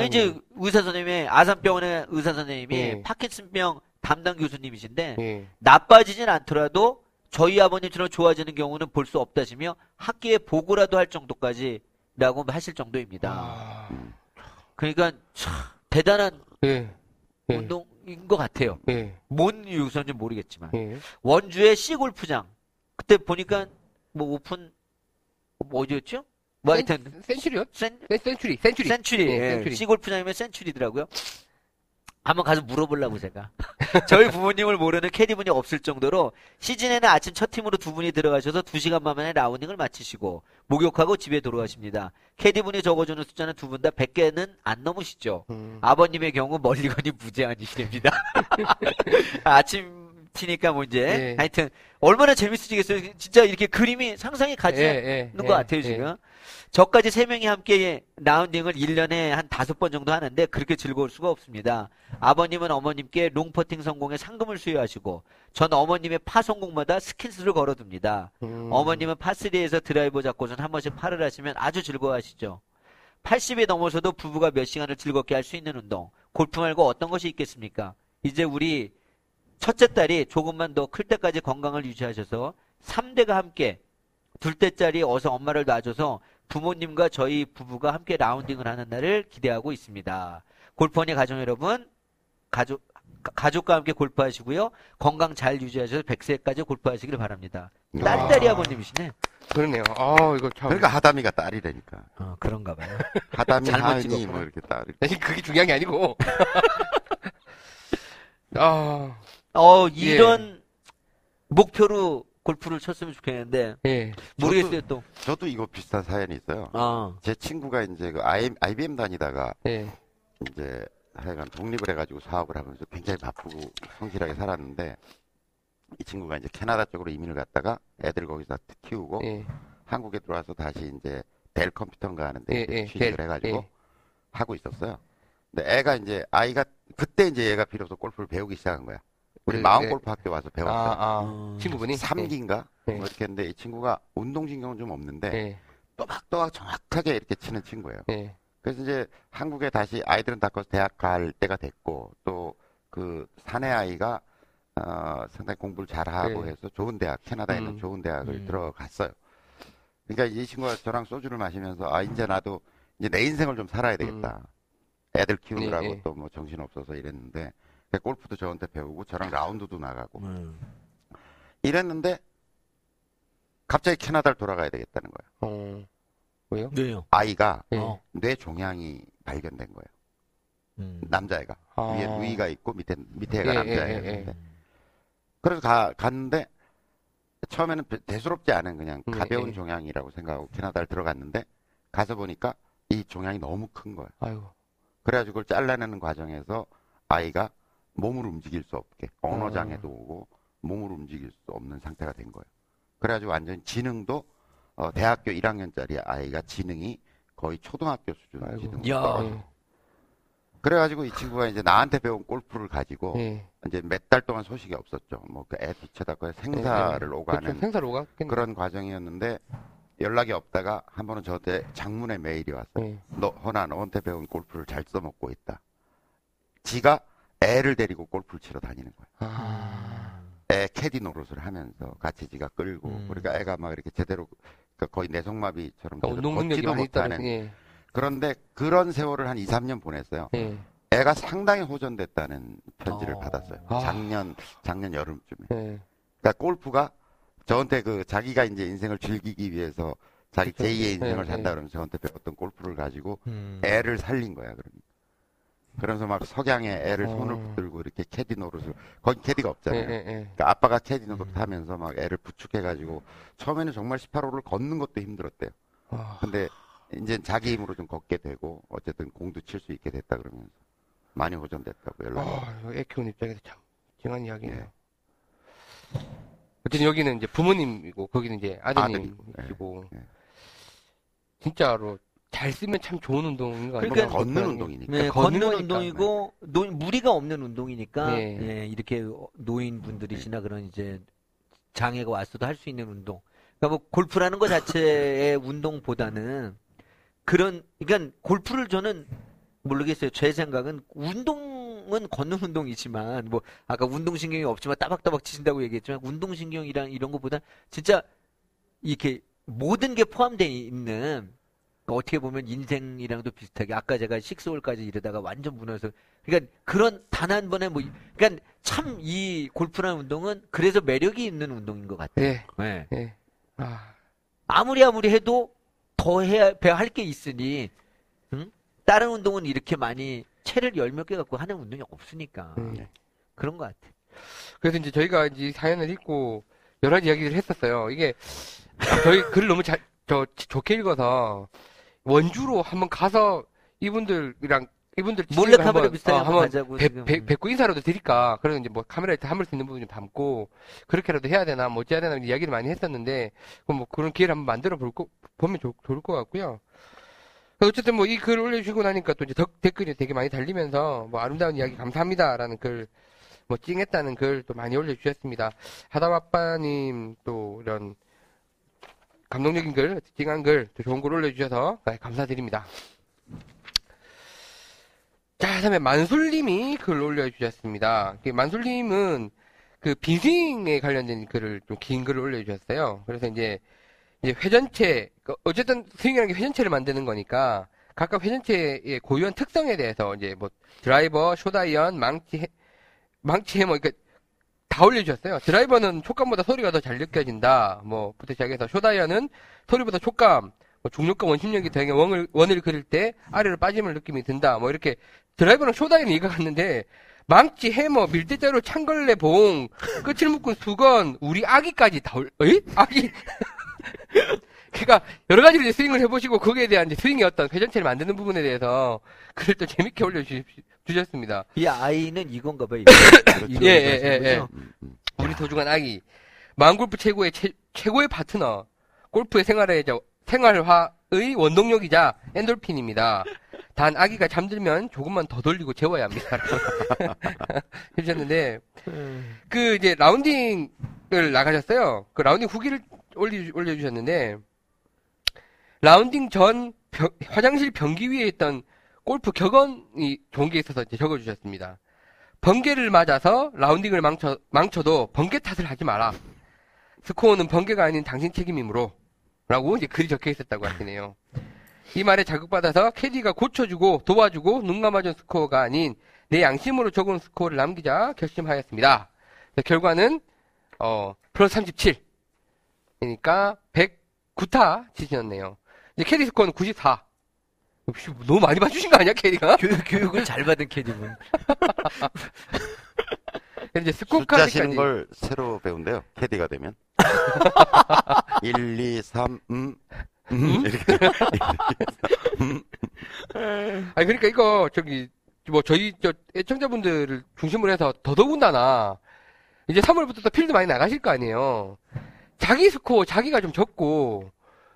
이제 의사 선생님의 아산병원의 의사 선생님이 예. 파킨슨병 담당 교수님이신데 예. 나빠지진 않더라도 저희 아버님처럼 좋아지는 경우는 볼 수 없다시며 학교에 보고라도 할 정도까지라고 하실 정도입니다. 아, 그러니까 참 대단한 예. 예. 운동인 것 같아요. 예. 뭔 유선인지 모르겠지만 예. 원주의 C 골프장 그때 보니까 뭐 오픈 뭐 어디였죠? 뭐 하여튼 센- 센츄리요? 센, 센, 센츄리, 센츄리. 센츄리. 예, 예, 센츄리. C 골프장이면 센츄리더라고요. 한번 가서 물어보려고 제가. 저희 부모님을 모르는 캐디분이 없을 정도로 시즌에는 아침 첫 팀으로 두 분이 들어가셔서 두 시간 만에 라운딩을 마치시고 목욕하고 집에 돌아가십니다. 캐디분이 적어주는 숫자는 두 분 다 100개는 안 넘으시죠. 음. 아버님의 경우 멀리건이 무제한이십니다. 아침 티니까 뭐 이제 예. 하여튼 얼마나 재밌으시겠어요. 진짜 이렇게 그림이 상상이 가지 예, 예, 있는 예, 것 같아요, 예. 지금. 저까지 세 명이 함께 라운딩을 1년에 한 다섯 번 정도 하는데 그렇게 즐거울 수가 없습니다. 아버님은 어머님께 롱퍼팅 성공에 상금을 수여하시고 전 어머님의 파 성공마다 스킨스를 걸어둡니다. 음. 어머님은 파3에서 드라이버 잡고선 한 번씩 파를 하시면 아주 즐거워하시죠. 80이 넘어서도 부부가 몇 시간을 즐겁게 할 수 있는 운동. 골프 말고 어떤 것이 있겠습니까? 이제 우리 첫째 딸이 조금만 더 클 때까지 건강을 유지하셔서 3대가 함께 둘째 딸이 어서 엄마를 놔줘서 부모님과 저희 부부가 함께 라운딩을 하는 날을 기대하고 있습니다. 골퍼니 가정 여러분, 가족, 가- 가족과 함께 골프하시고요. 건강 잘 유지하셔서 100세까지 골프하시길 바랍니다. 딸딸이 아버님이시네. 그러네요. 아, 이거 참. 그러니까 하담이가 딸이라니까. 어, 그런가 봐요. 하담이 잘못 하은이. 뭐 이렇게 딸. 사실 그게 중요한 게 아니고. 아, 어, 이런 목표로 골프를 쳤으면 좋겠는데, 예. 모르겠어요, 또. 저도 이거 비슷한 사연이 있어요. 어. 제 친구가 이제 그 IBM 다니다가 예. 이제 하여간 독립을 해가지고 사업을 하면서 굉장히 바쁘고 성실하게 살았는데 이 친구가 이제 캐나다 쪽으로 이민을 갔다가 애들 거기서 키우고 예. 한국에 들어와서 다시 이제 델 컴퓨터인가 하는데 예, 예, 취직을 델, 해가지고 예. 하고 있었어요. 근데 애가 이제 아이가 그때 이제 얘가 비로소 골프를 배우기 시작한 거야. 우리 그, 마음 예. 골프 학교 와서 배웠어요. 아, 아. 어. 친구분이? 3기인가? 예. 뭐 이렇게 했는데 이 친구가 운동신경은 좀 없는데 예. 또박또박 정확하게 이렇게 치는 친구예요. 예. 그래서 이제 한국에 다시 아이들은 다 커서 대학 갈 때가 됐고 또 그 사내 아이가 어, 상당히 공부를 잘하고 네. 해서 좋은 대학 캐나다에 있는 음. 좋은 대학을 음. 들어갔어요. 그러니까 이 친구가 저랑 소주를 마시면서 아 이제 나도 이제 내 인생을 좀 살아야 되겠다. 애들 키우느라고 네, 네. 또뭐 정신 없어서 이랬는데 골프도 저한테 배우고 저랑 라운드도 나가고 음. 이랬는데 갑자기 캐나다를 돌아가야 되겠다는 거예요. 어. 왜요? 네요. 아이가 예. 어. 뇌 종양이 발견된 거예요. 음. 남자애가 아. 위에 누이가 있고 밑에 밑에 애가 예, 남자애였는데 예, 예, 그래서 가, 갔는데 처음에는 대- 대수롭지 않은 그냥 음, 가벼운 예. 종양이라고 생각하고 캐나다를 들어갔는데 가서 보니까 이 종양이 너무 큰 거야. 아이고. 그래가지고 그걸 잘라내는 과정에서 아이가 몸을 움직일 수 없게 언어 아. 장애도 오고 몸을 움직일 수 없는 상태가 된 거예요. 그래가지고 완전 지능도 어, 대학교 1학년짜리 아이가 지능이 거의 초등학교 수준 아이고. 지능. 야. 떨어져. 그래가지고 이 친구가 이제 나한테 배운 골프를 가지고 예. 이제 몇 달 동안 소식이 없었죠. 뭐 그 애 뒤쳐다가 생사를 그렇죠. 오가는 생사를 오갔겠네. 그런 과정이었는데 연락이 없다가 한 번은 저한테 장문의 메일이 왔어요. 예. 너 허나 너한테 배운 골프를 잘 써먹고 있다. 지가 애를 데리고 골프를 치러 다니는 거야. 아. 애 캐디 노릇을 하면서 같이 지가 끌고 음. 그러니까 애가 막 이렇게 제대로 그러니까 거의 내성마비처럼 그러니까 운동 능력이 많이 있다는. 예. 그런데 그런 세월을 한 2, 3년 보냈어요. 예. 애가 상당히 호전됐다는 편지를 어. 받았어요. 아. 작년 작년 여름쯤에. 예. 그러니까 골프가 저한테 그 자기가 이제 인생을 즐기기 위해서 자기 그쵸. 제2의 인생을 네, 산다 네. 그러면서 저한테 배웠던 골프를 가지고 음. 애를 살린 거야, 그러니까. 그러면서 막 석양에 애를 어. 손을 붙들고 이렇게 캐디 노릇을, 거기 캐디가 예, 없잖아요. 예, 예. 그러니까 아빠가 캐디 노릇 음. 하면서 막 애를 부축해가지고 처음에는 정말 18홀을 걷는 것도 힘들었대요. 아. 근데 이제 자기 힘으로 좀 걷게 되고 어쨌든 공도 칠 수 있게 됐다 그러면서 많이 호전됐다고 연락이. 아, 애 키우는 입장에서 참 징한 이야기네요. 예. 어쨌든 여기는 이제 부모님이고 거기는 이제 예, 예. 진짜로 잘 쓰면 참 좋은 운동인 것 같아요. 그러니까 걷는. 운동이니까. 네, 걷는 걷는 거니까. 운동이고 노- 무리가 없는 운동이니까 네. 예, 이렇게 노인분들이시나 그런 이제 장애가 왔어도 할 수 있는 운동. 그러니까 뭐 골프라는 것 자체의 운동보다는 그런 그러니까 골프를 저는 모르겠어요. 제 생각은 운동은 걷는 운동이지만 뭐 아까 운동신경이 없지만 따박따박 치신다고 얘기했지만 운동신경이랑 이런 것보다 진짜 이렇게 모든 게 포함되어 있는 그러니까 어떻게 보면 인생이랑도 비슷하게 아까 제가 식스홀까지 이러다가 완전 무너서 그러니까 그런 단 한 번에 뭐 그러니까 참 이 골프라는 운동은 그래서 매력이 있는 운동인 것 같아요. 예, 네. 예. 아, 아무리 아무리 해도 더 해야 할게 있으니 응? 다른 운동은 이렇게 많이 채를 열 몇 개 갖고 하는 운동이 없으니까 음. 네. 그런 것 같아. 그래서 이제 저희가 이제 사연을 읽고 여러 가지 이야기를 했었어요. 이게 저희 글을 너무 잘, 저, 좋게 읽어서 원주로 한번 가서 이분들이랑 이분들 몰래 카메라 비슷하게 어, 한번 한번 가자고 뵙, 지금. 뵙, 뵙고 인사라도 드릴까. 그래서 이제 뭐 카메라에 담을 수 있는 부분 좀 담고 그렇게라도 해야 되나 뭐 어찌해야 되나 이야기를 많이 했었는데 뭐 그런 기회를 한번 만들어 볼 거, 보면 좋, 좋을 것 같고요. 어쨌든 뭐 이글 올려주시고 나니까 또 이제 덕- 댓글이 되게 많이 달리면서 뭐 아름다운 이야기 감사합니다라는 글, 뭐 찡했다는 글 또 많이 올려주셨습니다. 하다바빠님 또 이런 감동적인 글, 찡한 글, 또 좋은 글 올려주셔서 네, 감사드립니다. 자, 다음에 만술님이 글 올려주셨습니다. 그 만술님은 그 빈스윙에 관련된 글을 좀 긴 글을 올려주셨어요. 그래서 이제 이제 회전체 그 어쨌든 스윙이라는 게 회전체를 만드는 거니까 각각 회전체의 고유한 특성에 대해서 이제 뭐 드라이버, 숏아이언, 망치, 해- 망치 해머 그러니까 다 올려주셨어요. 드라이버는 촉감보다 소리가 더 잘 느껴진다. 뭐부터 시작해서 숏아이언은 소리보다 촉감, 뭐 중력과 원심력이 등의 원을 원을 그릴 때 아래로 빠짐을 느낌이 든다. 뭐 이렇게 드라이버랑 숏아이언 이가 같는데 망치, 해머, 밀대자루, 창걸레, 봉, 끝을 묶은 수건, 우리 아기까지 다 올, 에이? 아기? 그러니까 여러 가지로 스윙을 해보시고 거기에 대한 스윙의 어떤 회전체를 만드는 부분에 대해서 글을 또 재밌게 올려주 셨습니다. 이 아이는 이건가 봐요. 예, 예, 예, 예. 음, 음. 우리 소중한 아기. 마음골프 최고의 최, 최고의 파트너. 골프의 생활의 저, 생활화의 원동력이자 엔돌핀입니다. 단 아기가 잠들면 조금만 더 돌리고 재워야 합니다. 해주셨는데 그 이제 라운딩을 나가셨어요. 그 라운딩 후기를 올리, 올려주셨는데 라운딩 전 변- 화장실 변기 위에 있던 골프 격언이 좋은 게 있어서 이제 적어주셨습니다. 번개를 맞아서 라운딩을 망쳐, 망쳐도 번개 탓을 하지 마라. 스코어는 번개가 아닌 당신 책임이므로. 라고 이제 글이 적혀 있었다고 하시네요. 이 말에 자극받아서 캐디가 고쳐주고 도와주고 눈 감아준 스코어가 아닌 내 양심으로 적은 스코어를 남기자 결심하였습니다. 네, 결과는, 어, 플러스 37. 그러니까 109타 치셨네요. 캐디 스코어는 94. 혹시 너무 많이 봐주신 거 아니야, 캐디가? 교육, 교육을 잘 받은 캐디군. 이제 숫자 스코어까지 치는 걸 새로 배운대요. 캐디가 되면. 1, 2, 3, 음, 음, 이렇게. 아니 그러니까 이거 저기 뭐 저희 저 애청자분들을 중심으로 해서 더더군다나 이제 3월부터 또 필드 많이 나가실 거 아니에요. 자기 스코어 자기가 좀 적고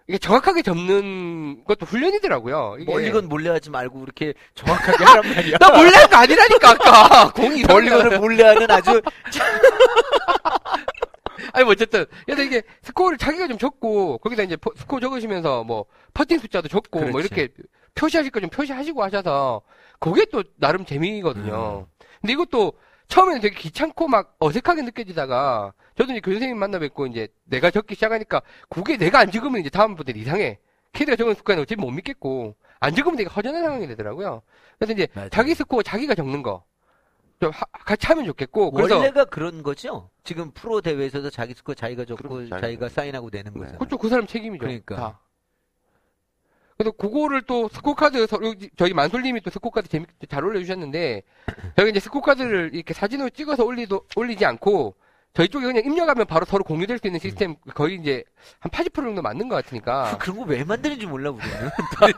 이게 정확하게 적는 것도 훈련이더라고요. 이게 멀리건 몰래 하지 말고 이렇게 정확하게 하란 말이야. 나 몰래 한 거 아니라니까 아까 공이 멀리건을 몰래 하는 아주 아니 뭐 어쨌든 그래서 이게 스코어를 자기가 좀 적고 거기다 이제 퍼- 스코어 적으시면서 뭐 퍼팅 숫자도 적고 뭐 그렇지. 이렇게 표시하실 거 좀 표시하시고 하셔서 그게 또 나름 재미거든요. 근데 이것도 처음에는 되게 귀찮고 막 어색하게 느껴지다가 저도 이제 교수님 만나 뵙고 이제 내가 적기 시작하니까 그게 내가 안 적으면 이제 다음부터 이상해. 캐디가 적은 스코어는 어차피 못 믿겠고 안 적으면 되게 허전한 상황이 되더라고요. 그래서 이제 맞아요. 자기 스코어 자기가 적는 거. 좀 하- 같이 하면 좋겠고 그래서 원래가 그런 거죠. 지금 프로 대회에서도 자기 스코어 자기가 적고 그럼 자기가 자기가 사인하고 내는 네. 거잖아요. 그쪽 그 사람 책임이죠. 그러니까. 다. 그래서 그거를 또 스코카드 저희 만솔님이 또 스코카드 재밌게 잘 올려주셨는데 저희가 이제 스코카드를 이렇게 사진으로 찍어서 올리도 올리지 않고 저희 쪽에 그냥 입력하면 바로 서로 공유될 수 있는 시스템 거의 이제 한 80% 정도 맞는 것 같으니까 그런 거 왜 만드는지 몰라 우리는.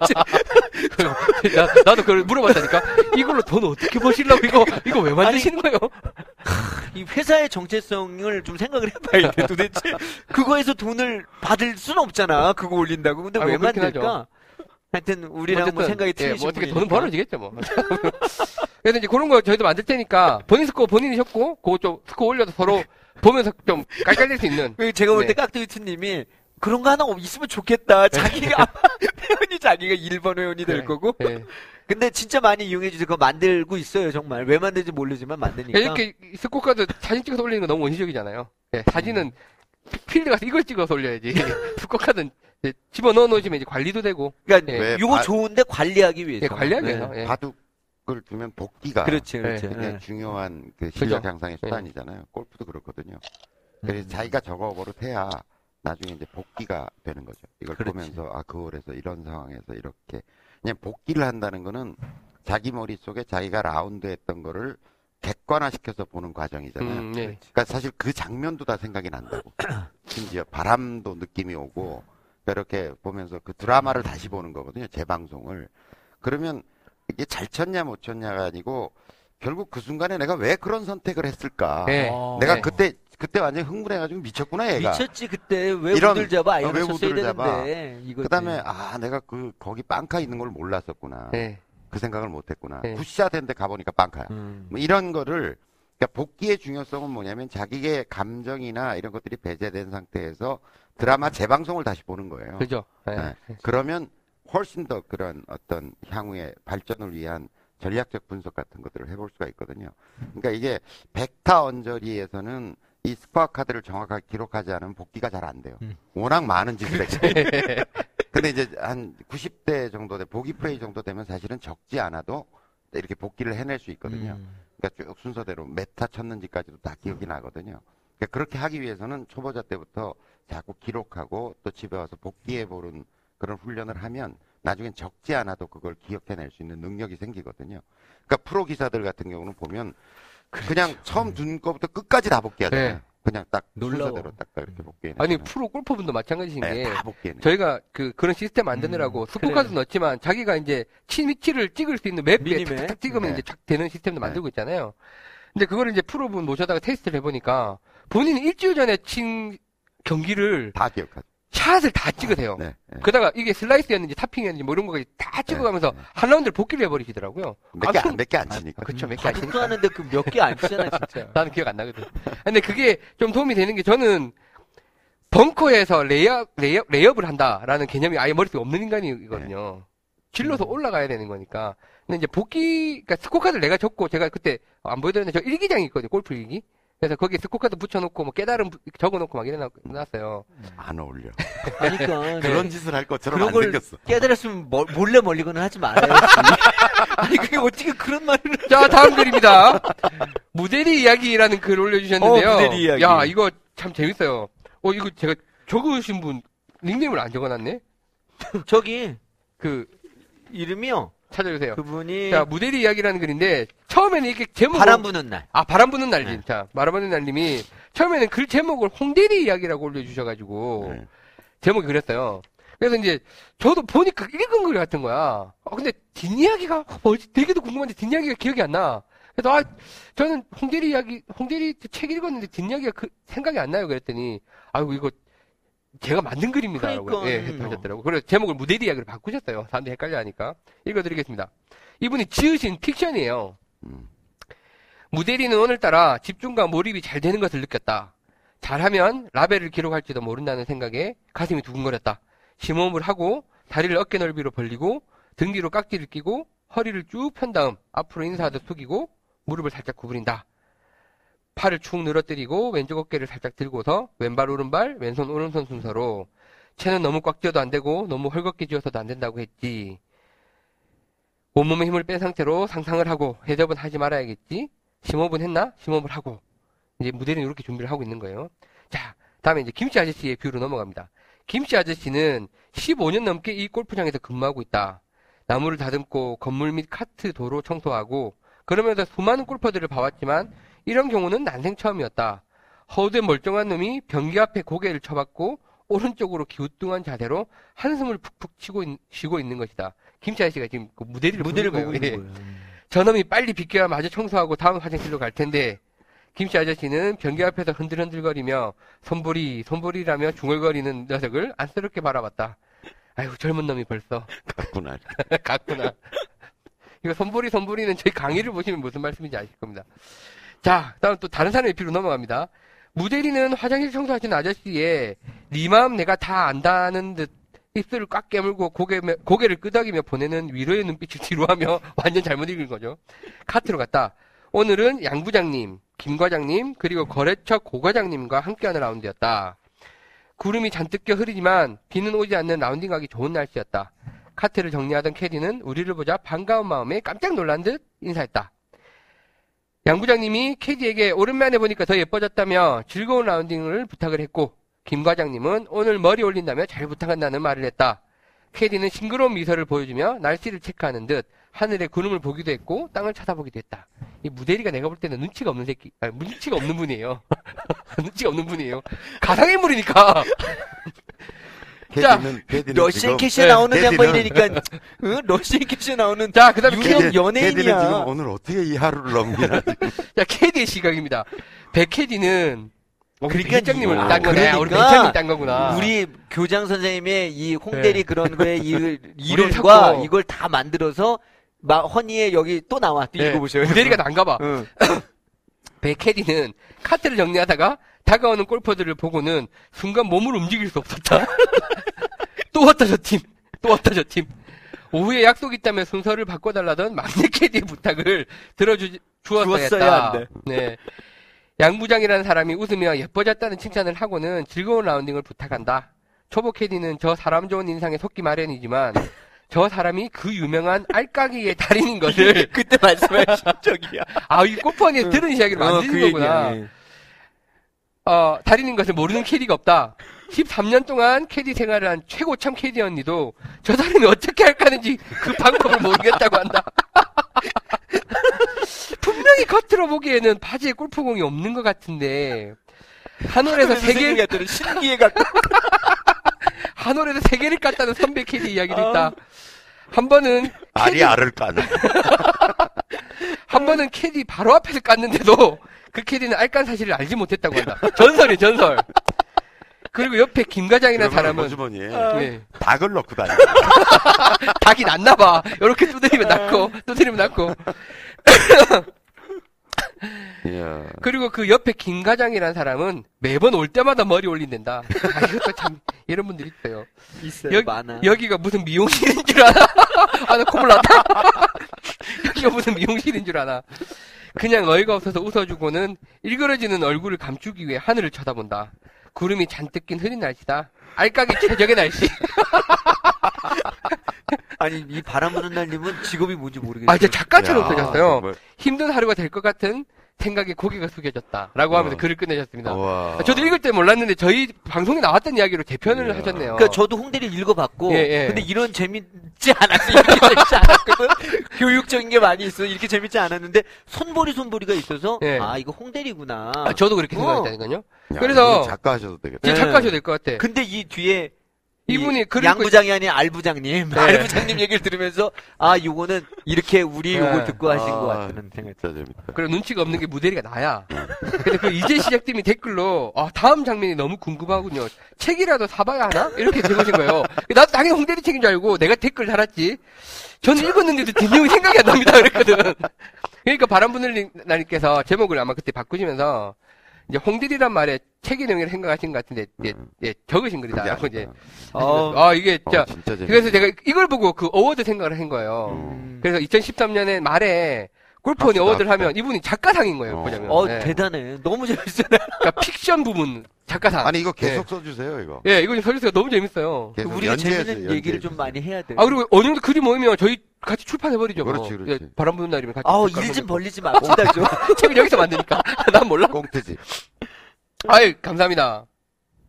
나, 나도 그걸 물어봤다니까 이걸로 돈 어떻게 버시려고 이거 이거 왜 만드시는 거예요? 이 회사의 정체성을 좀 생각을 해봐야 돼. 도대체 그거에서 돈을 받을 수는 없잖아. 그거 올린다고. 근데 아, 왜 만들까? 하여튼 우리랑 뭐 어쨌든, 생각이 예, 틀리신 뭐 어떻게. 돈은 벌어지겠죠 뭐. 그래서 이제 그런 거 저희도 만들 테니까 본인 스코어 본인이 적고 그거 좀 스코어 올려서 서로 보면서 좀 깔깔댈 수 있는 그 제가 볼때 네. 깍두기투님이 그런 거 하나 있으면 좋겠다. 자기가 회원이 자기가 1번 회원이 될 네. 거고. 예. 근데 진짜 많이 이용해 주세요. 그거 만들고 있어요, 정말. 왜 만드는지 모르지만 만드니까. 이렇게 스코어 카드 사진 찍어서 올리는 거 너무 원시적이잖아요. 예, 사진은 필드 가서 이걸 찍어서 올려야지. 스코어 카드는 집어 넣어 놓으시면 이제 관리도 되고 그러니까 예. 왜 이거 바- 좋은데 관리하기 위해서. 예, 관리하기 위해서. 네. 예. 바둑을 두면 복기가 그렇지. 네. 굉장히 예. 중요한 그 실력 그죠. 향상의 네. 수단이잖아요. 골프도 그렇거든요. 그래서 음. 자기가 적어 버릇해야 나중에 이제 복기가 되는 거죠. 이걸 그렇지. 보면서 아 그걸에서 이런 상황에서 이렇게 그냥 복기를 한다는 거는 자기 머릿속에 자기가 라운드 했던 거를 객관화시켜서 보는 과정이잖아요. 음, 예. 그러니까 사실 그 장면도 다 생각이 난다고. 심지어 바람도 느낌이 오고 이렇게 보면서 그 드라마를 다시 보는 거거든요. 재방송을. 그러면 이게 잘 쳤냐 못 쳤냐가 아니고 결국 그 순간에 내가 왜 그런 선택을 했을까? 예. 어. 내가 네. 그때 그때 완전히 흥분해가지고 미쳤구나 얘가. 미쳤지 그때 왜 이런- 우들 잡아 어, 아이언 왜 우드를 잡아? 그다음에 아 내가 그 거기 빵카 있는 걸 몰랐었구나. 예. 그 생각을 못했구나. 네. good shot 했는데 가보니까 빵카야. 음. 뭐 이런 거를 그러니까 복기의 중요성은 뭐냐면 자기의 감정이나 이런 것들이 배제된 상태에서 드라마 재방송을 다시 보는 거예요. 그죠. 예. 네. 그러면 훨씬 더 그런 어떤 향후의 발전을 위한 전략적 분석 같은 것들을 해볼 수가 있거든요. 그러니까 이게 백타 언저리에서는 이 스코어 카드를 정확하게 기록하지 않으면 복기가 잘 안 돼요. 음. 워낙 많은 짓을 했기 근데 이제 한 90대 정도 돼, 보기 플레이 정도 되면 사실은 적지 않아도 이렇게 복기를 해낼 수 있거든요. 음. 그러니까 쭉 순서대로 몇 타 쳤는지까지도 다 기억이 나거든요. 그러니까 그렇게 하기 위해서는 초보자 때부터 자꾸 기록하고 또 집에 와서 복기해 보는 그런 훈련을 하면 나중엔 적지 않아도 그걸 기억해낼 수 있는 능력이 생기거든요. 그러니까 프로 기사들 같은 경우는 보면 그냥 처음 둔 거부터 끝까지 다 복기하잖아요. 네. 그냥 딱 놀라워. 순서대로 딱 딱 이렇게 복기해. 아니 프로 골퍼분도 마찬가지신 네, 게다 복기해. 저희가 그 그런 시스템 만드느라고 음, 스코카드 그래. 넣었지만 자기가 이제 치 위치를 찍을 수 있는 map에? 탁탁 찍으면 네. 이제 착 되는 시스템도 네. 만들고 있잖아요. 근데 그거를 이제 프로분 모셔다가 테스트를 해보니까 본인이 일주일 전에 친 경기를 다 기억하죠. 샷을 다 찍으세요. 네. 네. 그다가 이게 슬라이스였는지 topping이었는지 뭐 이런 거까지 다 찍어가면서 네. 한 라운드를 복기를 해버리시더라고요. 몇 개, 아, 안- 몇개 안 치니까. 그쵸, 몇개 안 치니까. 하는데 그 몇 개 안 치잖아, 진짜. 나는 기억 안 나거든. 근데 그게 좀 도움이 되는 게 저는 벙커에서 레이업, 레이업, 레이업을 한다라는 개념이 아예 머릿속에 없는 인간이거든요. 질러서 음. 올라가야 되는 거니까. 근데 이제 복기, 그러니까 스코카드를 내가 적고 제가 그때 안 보여드렸는데 저 일기장이 있거든요. 골프 일기. 그래서 거기에 스코카드 붙여놓고 뭐 깨달음 부- 적어놓고 막 이래놨어요. 안 어울려. 그러니까 그런 짓을 할 것처럼 그런 안걸 생겼어. 깨달았으면 멀- 몰래 mulligan이나 하지 말아야지. 아니 그게 어떻게 그런 말을 자, 다음 글입니다. 무대리 이야기라는 글 올려주셨는데요. 어, 무대리 이야기. 야, 이거 참 재밌어요. 어, 이거 제가 적으신 분 닉네임을 안 적어놨네? 저기 그, 이름이요. 찾아주세요. 그분이 자, 무대리 이야기라는 글인데, 처음에는 이게 제목을. 바람 부는 날. 아, 바람 부는 날님. 네. 자, 바람 부는 날님이, 처음에는 글 제목을 홍대리 이야기라고 올려주셔가지고, 네. 제목이 그랬어요. 그래서 이제, 저도 보니까 읽은 글 같은 거야. 아, 근데 뒷이야기가 뭐지? 되게도 궁금한데 뒷이야기가 기억이 안 나. 그래서, 아, 저는 홍대리 이야기, 홍대리 책 읽었는데 뒷이야기가 그, 생각이 안 나요. 그랬더니, 아이고, 이거, 제가 만든 글입니다. 라고 그러니까. 예, 하셨더라고. 그래서 제목을 무대리 이야기로 바꾸셨어요. 사람들이 헷갈려 하니까. 읽어드리겠습니다. 이분이 지으신 픽션이에요. 음. 무대리는 오늘따라 집중과 몰입이 잘 되는 것을 느꼈다. 잘하면 라벨을 기록할지도 모른다는 생각에 가슴이 두근거렸다. 심호흡을 하고 다리를 어깨 넓이로 벌리고 등 뒤로 깍지를 끼고 허리를 쭉 편 다음 앞으로 인사하듯 숙이고 무릎을 살짝 구부린다. 팔을 축 늘어뜨리고 왼쪽 어깨를 살짝 들고서 왼발 오른발 왼손 오른손 순서로 채는 너무 꽉 쥐어도 안 되고 너무 헐겁게 쥐어서도 안 된다고 했지. 온몸에 힘을 뺀 상태로 상상을 하고 해접은 하지 말아야겠지. 심호흡은 했나? 심호흡을 하고 이제 무대는 이렇게 준비를 하고 있는 거예요. 자, 다음에 이제 김씨 아저씨의 뷰로 넘어갑니다. 김씨 아저씨는 15년 넘게 이 골프장에서 근무하고 있다. 나무를 다듬고 건물 및 카트 도로 청소하고 그러면서 수많은 골퍼들을 봐왔지만 이런 경우는 난생 처음이었다. 허우된 멀쩡한 놈이 변기 앞에 고개를 쳐박고 오른쪽으로 기우뚱한 자세로 한숨을 푹푹 치고 있, 쉬고 있는 것이다. 김씨 아저씨가 지금 그 무대를 보는 보고. 있는 예. 거예요. 저놈이 빨리 비껴야 마저 청소하고 다음 화장실로 갈 텐데 김씨 아저씨는 변기 앞에서 흔들흔들거리며 손보리 손보리라며 중얼거리는 녀석을 안쓰럽게 바라봤다. 아이고 젊은 놈이 벌써 갔구나. 갔구나. 이거 손보리 손보리는 저희 강의를 보시면 무슨 말씀인지 아실 겁니다. 자, 다음 또 다른 사람의 비로 넘어갑니다. 무대리는 화장실 청소하시는 아저씨의 네 마음 내가 다 안다는 듯 입술을 꽉 깨물고 고개, 고개를 끄덕이며 보내는 위로의 눈빛을 뒤로하며 완전 잘못 읽은 거죠. 카트로 갔다. 오늘은 양 부장님, 김 과장님, 그리고 거래처 고 과장님과 함께하는 라운드였다. 구름이 잔뜩 껴 흐리지만 비는 오지 않는 라운딩하기 좋은 날씨였다. 카트를 정리하던 캐디는 우리를 보자 반가운 마음에 깜짝 놀란 듯 인사했다. 양 부장님이 캐디에게 오랜만에 보니까 더 예뻐졌다며 즐거운 라운딩을 부탁을 했고 김 과장님은 오늘 머리 올린다며 잘 부탁한다는 말을 했다. 캐디는 싱그러운 미소를 보여주며 날씨를 체크하는 듯 하늘에 구름을 보기도 했고 땅을 쳐다보기도 했다. 이 무대리가 내가 볼 때는 눈치가 없는 새끼, 아니, 눈치가 없는 분이에요. 눈치가 없는 분이에요. 가상인물이니까. 자, 러시안 캐시에 네, 나오는 양반 캐디는- 이러니까 응? 러시안 캐시에 나오는 자, 그 다음에 유명 캐디- 연예인이야. 지금 오늘 어떻게 이 하루를 넘기나. 자, 캐디의 시각입니다. 백캐디는 그러니까 백장님을 이- 딴 거네. 우리 그러니까 백장님 딴 거구나. 우리 교장 선생님의 이 홍대리 네. 그런 거에 이 이론과. 이걸 다 만들어서 마 허니에 여기 또 나와. 또 네, 읽어보셔요. 무대리가 난가 봐. 응. 백캐디는 카트를 정리하다가 다가오는 골퍼들을 보고는 순간 몸을 움직일 수 없었다. 또 왔다 저 팀. 또 왔다 저 팀. 오후에 약속이 있다며 순서를 바꿔달라던 막내 캐디의 부탁을 들어주, 주었어야 주었어야 했다. 네. 양 부장이라는 사람이 웃으며 예뻐졌다는 칭찬을 하고는 즐거운 라운딩을 부탁한다. 초보 캐디는 저 사람 좋은 인상에 속기 마련이지만 저 사람이 그 유명한 알까기의 달인인 것을 그때 말씀하신 적이야. 아, 이 꽃펀이에 들은 이야기를 어, 만드신 그 거구나. 얘기야. 어, 달인인 것을 모르는 캐디가 없다. 13년 동안 캐디 생활을 한 최고참 캐디 언니도 저 사람이 어떻게 할까는지 그 방법을 모르겠다고 한다. 분명히 겉으로 보기에는 바지에 골프공이 없는 것 같은데 한 홀에서 세 개, 생각했더니 신기해 갖고. 한 홀에서 세 개를 깠다는 선배 캐디 이야기도 있다. 한 번은 알이 알을 까는. 한 번은 캐디 바로 앞에서 깠는데도 그 캐디는 알깐 사실을 알지 못했다고 한다. 전설이 전설. 그리고 옆에 김 과장이라는 사람은 호주머니에 예, 닭을 넣고 다니. 닭이 났나 봐. 이렇게 두드리면 낫고 두드리면 낫고. 이야. 그리고 그 옆에 김 과장이라는 사람은 매번 올 때마다 머리 올린댄다. 아, 이것도 참 이런 분들이 있어요. 있어요. 여기- 많아. 여기가 무슨 미용실인 줄 아나? 아, 나 콧물 났다. 여기가 무슨 미용실인 줄 아나? 그냥 어이가 없어서 웃어주고는 일그러지는 얼굴을 감추기 위해 하늘을 쳐다본다. 구름이 잔뜩 낀 흐린 날씨다. 알까기 최적의 날씨. 아니 이 바람 부는 날님은 직업이 뭔지 모르겠어요. 아, 이제 작가처럼. 정말. 힘든 하루가 될 것 같은 생각에 고개가 숙여졌다. 라고 하면서 어. 글을 끝내셨습니다. 와. 아, 저도 읽을 때 몰랐는데 저희 방송에 나왔던 이야기로 재편을 이야. 하셨네요. 그러니까 저도 홍대를 읽어봤고, 예, 예. 근데 이런 재밌지 않았어. 이렇게 재밌지 않았거든. 교육적인 게 많이 있어. 이렇게 재밌지 않았는데 손보리 손보리가 있어서 예. 아 이거 홍대리구나. 아, 저도 그렇게 어. 생각했다니까요. 야, 그래서- 작가 하셔도 되겠다. 작가 하셔도 될 것 같아. 근데 이 뒤에 이 이분이 글을 양 읽고 부장이 아닌 알 부장님, 네. 알 부장님 얘기를 들으면서 아 요거는 이렇게 우리 네. 요걸 듣고 하신 아, 것 같다는 생각. 진짜 재밌다. 그리고 눈치가 없는 게 무대리가 나야. 근데 그 이제 시작됨이 댓글로 아 다음 장면이 너무 궁금하군요. 책이라도 사봐야 하나? 이렇게 적으신 거예요. 나도 당연히 홍대리 책인 줄 알고 내가 댓글 달았지. 저는 읽었는데도 뒷내용이 생각이 안 납니다. 그랬거든. 그러니까 바람분들님께서 제목을 아마 그때 바꾸시면서 이제 홍대리란 말에 책의 내용을 생각하신 것 같은데 예, 음. 예, 적으신 글이다. 그게 하고 이제. 어, 아 이게 어, 진짜 진짜 재밌다. 그래서 제가 이걸 보고 그 award 생각을 한 거예요. 음. 그래서 2013년에 말에 골프허니 award를. 하면 이분이 작가상인 거예요. 어. 보자면. 어 네. 대단해. 너무 재밌어. 그러니까 픽션 부분 작가상. 아니 이거 계속 써주세요 이거. 예, 이거 좀 써주세요. 너무 재밌어요. 계속 우리가 연재해서 재밌는 연재해 얘기를 좀. 많이 해야 돼. 아 그리고 어느 정도 글이 모이면 저희 같이 출판해버리죠. 뭐. 그렇지, 그렇지. 예, 바람 부는 날이면 같이. 아우 출판해버리고. 일좀 벌리지 맙시다 좀. 책을 여기서 만드니까. 난 몰라. 꽁트지. 아이 감사합니다.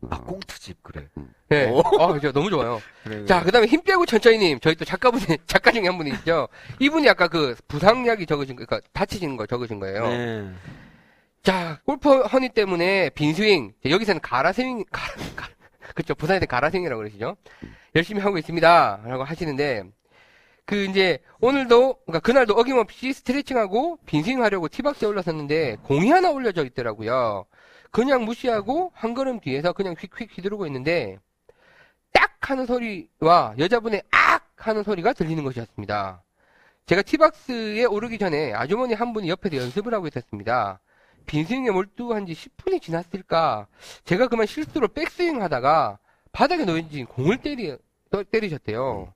아 꽁트집 그래. 예. 오. 아, 진짜 너무 좋아요. 그래, 자, 그 다음에 힘 빼고 천천히님. 저희 또 작가분이, 작가 중에 한 분이 있죠. 이분이 아까 그 부상 이야기 적으신 거, 그러니까 다치신 거 적으신 거예요. 네. 자, 골프 허니 때문에 빈스윙. 여기서는 가라스윙, 가라, 가라, 그쵸. 부산에서 가라스윙이라고 그러시죠. 열심히 하고 있습니다. 라고 하시는데, 그 이제 오늘도, 그러니까 그날도 어김없이 스트레칭하고 빈스윙 하려고 티박스에 올라섰는데, 공이 하나 올려져 있더라고요. 그냥 무시하고 한 걸음 뒤에서 그냥 휙휙 휘두르고 있는데, 딱 하는 소리와 여자분의 악! 하는 소리가 들리는 것이었습니다. 제가 티박스에 오르기 전에 아주머니 한 분이 옆에서 연습을 하고 있었습니다. 빈스윙에 몰두한 지 10분이 지났을까? 제가 그만 실수로 백스윙 하다가 바닥에 놓여진 공을 때리, 또- 때리셨대요.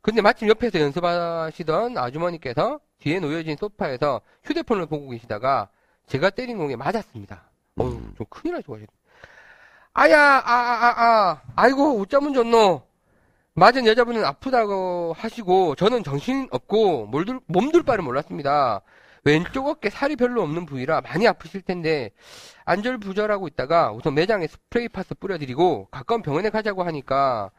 근데 마침 옆에서 연습하시던 아주머니께서 뒤에 놓여진 소파에서 휴대폰을 보고 계시다가 제가 때린 공에 맞았습니다. 어우, 음. 좀 큰일 날 수가 있 아야, 아, 아, 아, 아, 아이고, 어쩌면 좋노. 맞은 여자분은 아프다고 하시고, 저는 정신 없고, 몰들, 몸둘 바를 몰랐습니다. 왼쪽 어깨 살이 별로 없는 부위라 많이 아프실 텐데, 안절부절하고 있다가 우선 매장에 스프레이 파스 뿌려드리고, 가까운 병원에 가자고 하니까,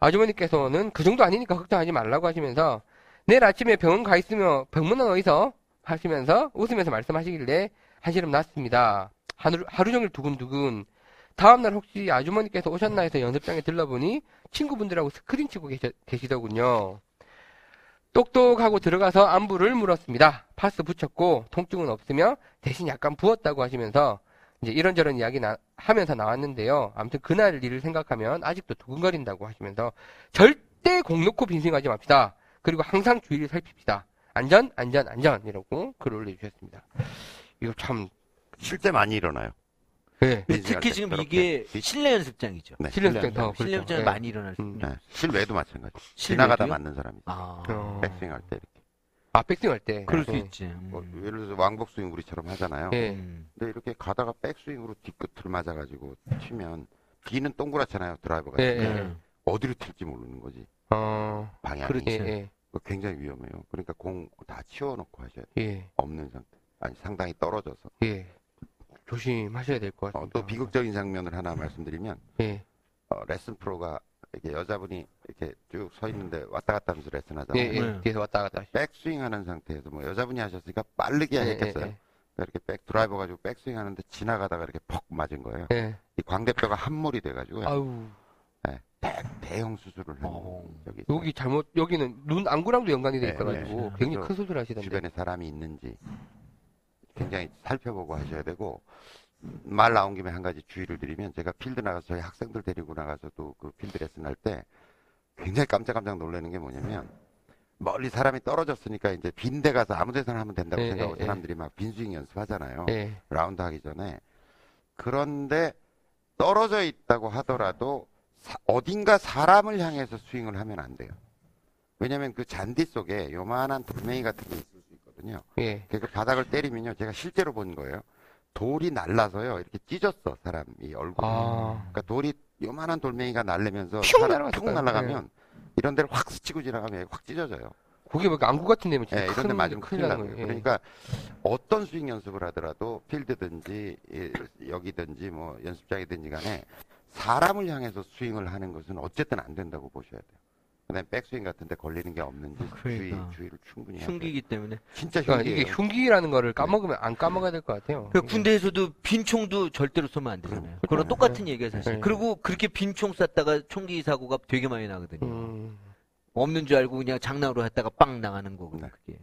아주머니께서는 그 정도 아니니까 걱정하지 말라고 하시면서, 내일 아침에 병원 가 있으면 병문안 어디서? 하시면서 웃으면서 말씀하시길래 한시름 났습니다. 하루, 하루 종일 두근두근. 다음날 혹시 아주머니께서 오셨나 해서 연습장에 들러보니 친구분들하고 스크린 치고 계시, 계시더군요. 똑똑하고 들어가서 안부를 물었습니다. 파스 붙였고 통증은 없으며 대신 약간 부었다고 하시면서 이제 이런저런 이야기 나- 하면서 나왔는데요. 아무튼 그날 일을 생각하면 아직도 두근거린다고 하시면서 절대 공 놓고 빈스윙하지 맙시다. 그리고 항상 주의를 살핍시다. 안전, 안전, 안전 이라고 글을 올려주셨습니다. 이거 참 실제 많이 일어나요. 네. 근데 빈스윙할 특히 때 지금 이게 비- 실내 연습장이죠. 네. 실내 연습장 더 실내 그렇죠. 연습장에 네. 많이 일어날 수 음. 있는. 네. 실외도 마찬가지. 실외도요? 지나가다 맞는 사람이 있어요. 아. 어. 백스윙할 때 이렇게. 아, 백스윙 할 때. 그럴 수 예. 있지. 음. 뭐 예를 들어서 왕복 스윙 우리처럼 하잖아요. 예. 음. 근데 이렇게 가다가 백스윙으로 뒤끝을 맞아가지고 튀면 뒤는 동그랗잖아요 드라이버가 예. 예. 음. 어디로 튈지 모르는 거지 어, 방향이 그렇지. 예, 예, 그거 굉장히 위험해요. 그러니까 공 다 치워놓고 하셔야 돼. 예, 없는 상태. 아니 상당히 떨어져서. 예. 조심하셔야 될것 어, 같습니다. 또 비극적인 장면을 하나 말씀드리면 예, 어, 레슨 프로가 이렇게 여자분이 이렇게 쭉 서 있는데 왔다 갔다 하면서 레슨 예, 하잖아요. 예. 네. 뒤에서 왔다 갔다 하시 백스윙 하는 상태에서 뭐 여자분이 하셨으니까 빠르게 예, 하셨겠어요. 예, 그러니까 이렇게 백 드라이버 가지고 백스윙 하는데 지나가다가 이렇게 퍽 맞은 거예요. 예. 예. 이 광대뼈가 함몰이 돼 가지고요. 아우, 네, 대, 대형 수술을 한 어. 있어요. 여기 잘못, 여기는 눈 안구랑도 연관이 돼 네, 있어 가지고 네. 굉장히 큰 수술을 하시던데. 주변에 사람이 있는지 굉장히 살펴보고 하셔야 되고 말 나온 김에 한 가지 주의를 드리면 제가 필드 나가서 저희 학생들 데리고 나가서도 그 필드 레슨 할 때 굉장히 깜짝깜짝 놀라는 게 뭐냐면 멀리 사람이 떨어졌으니까 이제 빈데 가서 아무 데서나 하면 된다고 예, 생각하고 예, 예. 사람들이 막 빈스윙 연습하잖아요. 예, 라운드 하기 전에 그런데 떨어져 있다고 하더라도 사- 어딘가 사람을 향해서 스윙을 하면 안 돼요. 왜냐면 그 잔디 속에 요만한 돌멩이 같은 게 있거든요. 예. 그 바닥을 때리면요. 제가 실제로 본 거예요. 돌이 날라서요. 이렇게 찢었어, 사람이 얼굴. 아, 그러니까 돌이 요만한 돌멩이가 날리면서 거예요. 날아가면 이런 데를 확 스치고 지나가면 확 찢어져요. 그게 뭐 안구 같은 데면 진짜 예, 이런 데 큰, 맞으면 큰일 나는. 거예요. 예. 그러니까 어떤 스윙 연습을 하더라도 필드든지 예, 여기든지 뭐 연습장이든지 간에 사람을 향해서 스윙을 하는 것은 어쨌든 안 된다고 보셔야 돼요. 그다음에 백스윙 같은 데 걸리는 게 없는지 주의, 그러니까. 주의를 충분히 해야 흉기이기 때문에. 진짜 그러니까 흉기예요. 이게 흉기라는 거를 까먹으면 안 까먹어야 될 것 같아요. 그 군대에서도 빈 총도 절대로 쏘면 안 되잖아요. 그런 똑같은 얘기가 사실. 네. 그리고 그렇게 빈 총 쐈다가 총기 사고가 되게 많이 나거든요. 음, 없는 줄 알고 그냥 장난으로 했다가 빵 나가는 거고. 네. 그게.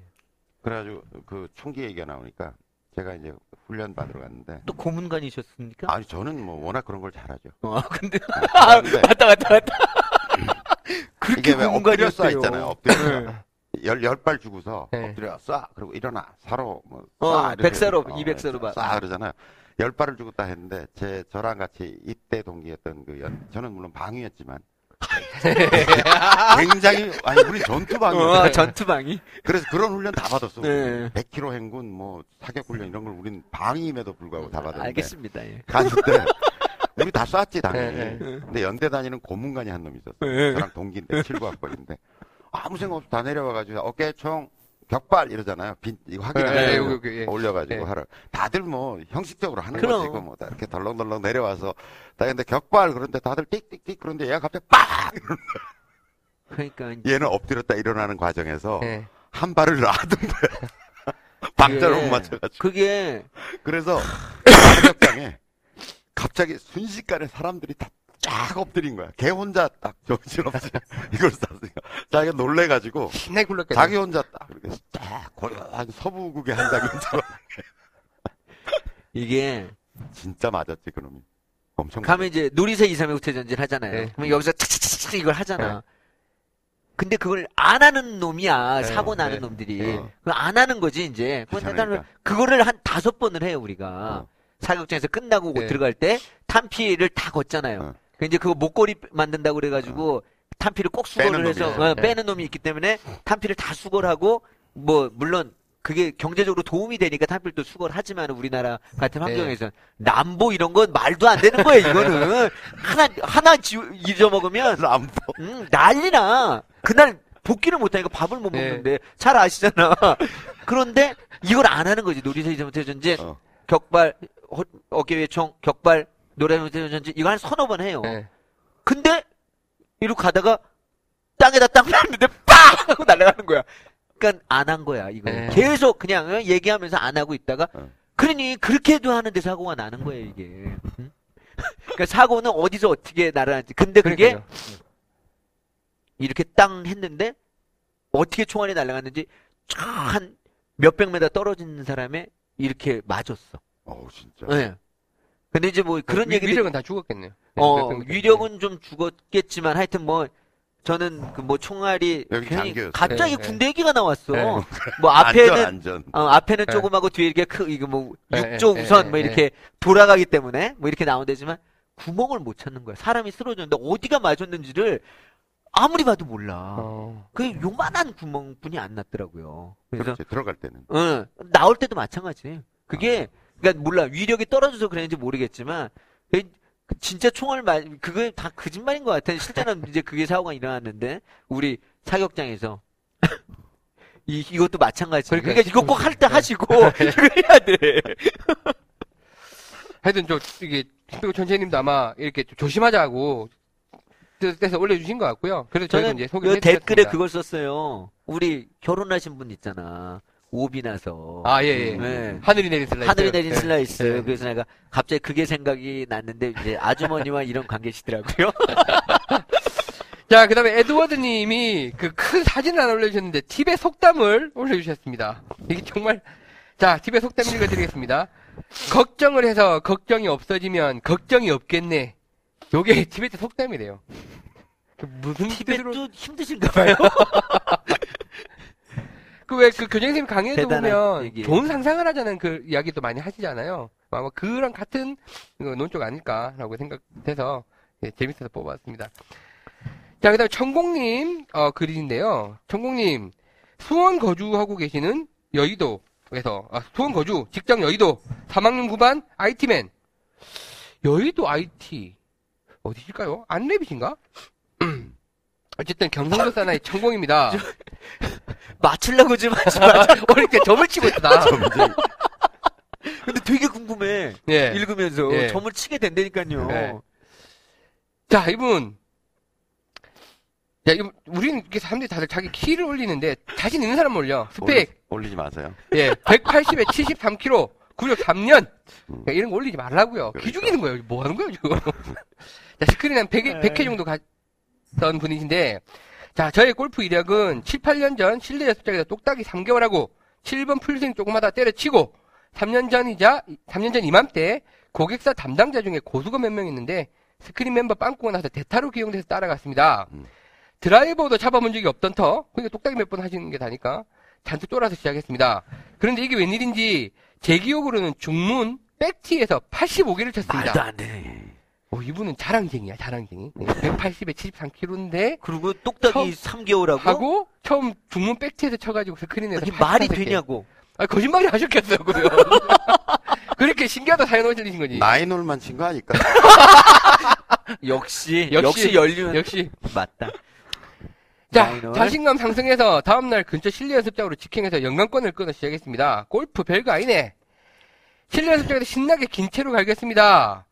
그래가지고 그 총기 얘기가 나오니까 제가 이제 훈련 받으러 갔는데 또 고문관이셨습니까? 아니 저는 뭐 워낙 그런 걸 잘하죠. 어, 근데 그런데 왔다 갔다 왔다. 그렇게 이게 왜 엎드려 쏴. 있잖아요. 엎드려 열, 열발 주고서 네. 엎드려 쏴. 그리고 일어나. 사로. 뭐, 어, 쏴. 이렇게 백사로, 해서, 이백사로 봐. 쏴. 그러잖아요. 열 발을 주고 딱 했는데, 제, 저랑 같이 입대 동기였던 그 연, 저는 물론 방위였지만, 굉장히, 아니, 우리 전투방이었어요. 어, 전투방이. 그래서 그런 훈련 다 받았어. 네. 100km 행군, 뭐, 사격 훈련 이런 걸 우린 방위임에도 불구하고 다 받았는데. 알겠습니다. 예. 갔는데, 우리 다 쐈지, 당연히. 네, 근데 연대 다니는 고문관이 한 놈이 있었어. 네. 저랑 동기인데, 7구학번인데. 아무 생각 없이 다 내려와가지고, 어깨 총, 격발 이러잖아요. 빈, 이거 네, 여기, 예. 올려가지고 네. 하러. 다들 뭐, 형식적으로 하는 그럼. 거지. 이거 뭐, 다 이렇게 덜렁덜렁 내려와서. 다 근데 격발, 그런데 다들 띡띡띡, 그런데 얘가 갑자기 빡! 그러니까 얘는 엎드렸다 일어나는 과정에서 예. 한 발을 놔둔 거야. 박자를 못 맞춰가지고. 그게 그래서 사격장에 갑자기 순식간에 사람들이 다 쫙 엎드린 거야. 걔 혼자 딱 정신없이 이걸 쐈으니까. 자기가 놀래가지고 굴렀겠네. 자기 혼자 딱 이렇게 딱 고요한 서부국의 한 장면처럼 이게 진짜 맞았지 그놈이. 엄청 가면 이제 놀이새 2, 3 5 후퇴전진 하잖아요. 네. 그럼 여기서 차차차차 이걸 하잖아. 근데 그걸 안 하는 놈이야. 네, 사고 나는 네. 놈들이. 네. 그걸 안 하는 거지 이제. 그거를 한 다섯 번을 해요 우리가. 어. 사격장에서 끝나고 네. 들어갈 때 탄피를 다 걷잖아요. 어. 그 이제 그거 목걸이 만든다고 그래가지고 탄피를 꼭 수거를 해서. 어, 네. 빼는 놈이 있기 때문에 탄피를 다 수거를 하고 뭐 물론 그게 경제적으로 도움이 되니까 탄피를 또 수거를 하지만 우리나라 같은 환경에서 남보 이런 건 말도 안 되는 거예요 이거는 하나 하나 지, 잊어먹으면 람보. 음, 난리나. 그날 복귀를 못하니까 밥을 못 네. 먹는데 잘 아시잖아. 그런데 이걸 안 하는 거지. 이전부터 전진, 어. 격발, 허- 어깨 위에 총, 격발, 노래부터 전진 이거 한 서너 번 해요. 예. 근데 이러고 가다가 땅에다 땅 놨는데 빡 하고 날아가는 거야. 그러니까 안 한 거야 이거. 네. 계속 그냥 어, 얘기하면서 안 하고 있다가 어. 그러니 그렇게도 하는데 사고가 나는 거예요 이게. 응? 그러니까 사고는 어디서 어떻게 날아가는지. 근데 그게 그러니까요. 이렇게 땅 했는데 어떻게 총알이 날아갔는지 한 몇백 메다 떨어진 사람에 이렇게 맞았어. 어우 진짜. 예. 근데 이제 뭐 그런 위- 얘기들 위력은 다 죽었겠네요. 어몇명 위력은 좀 죽었겠지만 하여튼 뭐 저는 그 뭐 총알이 여기 괜히 잠겨있어요. 갑자기 네, 네. 군대 얘기가 나왔어. 네. 뭐 안전 앞에는 안전. 어, 앞에는 네. 조그마고 뒤에 이렇게 크 이거 뭐 네, 육조 네, 우선 네, 뭐 네. 이렇게 돌아가기 때문에 뭐 이렇게 나온다지만 구멍을 못 찾는 거야. 사람이 쓰러졌는데 어디가 맞았는지를 아무리 봐도 몰라. 어. 그 요만한 구멍뿐이 안 났더라고요. 그래서 그렇지, 들어갈 때는. 응, 나올 때도 마찬가지. 그게 그러니까 몰라 위력이 떨어져서 그랬는지 모르겠지만 그 진짜 총알 말 그거 다 거짓말인 것 같아. 실제는 이제 그게 사고가 일어났는데 우리 사격장에서 이 이것도 마찬가지. 그러니까 그러니까, 이거 꼭 할때 네. 하시고 이거 해야 돼. 하여튼 저 이게 김백호 천재님도 아마 이렇게 좀 조심하자고 뜻에서 올려주신 것 같고요. 그래서 저는 이제 그 소개를 댓글에 해드렸습니다. 그걸 썼어요. 우리 결혼하신 분 있잖아. 오비 나서. 아, 예, 예. 네. 하늘이 내린 슬라이스. 하늘이 내린 네. 슬라이스. 네. 그래서 내가 갑자기 그게 생각이 났는데 이제 아주머니와 이런 관계시더라고요. 자, 그 다음에 에드워드 님이 그 큰 사진을 하나 올려주셨는데, 티벳 속담을 올려주셨습니다. 이게 정말, 자, 티벳 속담 읽어드리겠습니다. 걱정을 해서 걱정이 없어지면 걱정이 없겠네. 요게 티베트 속담이래요. 그 무슨 뜻으로, 티벳도 힘드신가 봐요. 그 왜 그 교장선생님 강의에도 대단한 보면 얘기예요. 좋은 상상을 하자는 그 이야기도 많이 하시잖아요. 아마 그랑 같은 그 논쪽 아닐까라고 생각해서 예, 재밌어서 뽑았습니다. 자, 그 다음에 천공님, 어, 글인데요. 천공님, 수원 거주하고 계시는 여의도에서, 아, 수원 거주, 직장 여의도, 3학년 9반 IT맨. 여의도 IT. 어디실까요? 안랩이신가? 어쨌든 경상도 사나이 천공입니다. 맞추려고 좀 하지 마. 어릴 때 점을 치고 있다. 근데 되게 궁금해. 예. 읽으면서 예. 점을 치게 된다니까요. 네. 자, 이분. 야, 이분, 우리는 이렇게 사람들이 다들 자기 키를 올리는데, 자신 있는 사람 올려. 스펙. 올리, 지 마세요. 예, 180에 73kg, 구력 3년. 음. 이런 거 올리지 말라고요. 기 그러니까. 죽이는 거예요. 뭐 하는 거예요, 지금. 자, 스크린 한 100회, 100회 정도 갔던 분이신데, 자, 저의 골프 이력은 7, 8년 전 실내 연습장에서 똑딱이 3개월 하고, 7번 full swing 조금 하다 때려치고, 3년 전이자, 3년 전 이맘때 고객사 담당자 중에 고수가 몇 명 있는데, 스크린 멤버 빵꾸가 나서 대타로 기용돼서 따라갔습니다. 음. 드라이버도 잡아본 적이 없던 터, 그러니까 똑딱이 몇 번 하시는 게 다니까, 잔뜩 쫄아서 시작했습니다. 그런데 이게 웬일인지, 제 기억으로는 중문 백티에서 85개를 쳤습니다. 말도 안 돼. 어, 이분은 자랑쟁이야, 자랑쟁이. 180에 73kg인데, 그리고 똑딱이 3개월하고 하고, 처음 중문 백티에서 쳐가지고 스크린에서. 아니, 말이 85개. 되냐고. 아, 거짓말이 하셨겠어요, 그요 그렇게 신기하다 사연 올리신 거지. 나인홀만 친 거 아닐까? 역시 역시, 역시 연륜 역시. 맞다. 자, 마이너. 자신감 상승해서 다음날 근처 실내 연습장으로 직행해서 연강권을 끊어 시작했습니다. 골프 별거 아니네. 실내 연습장에서 신나게 긴 채로 갈겠습니다.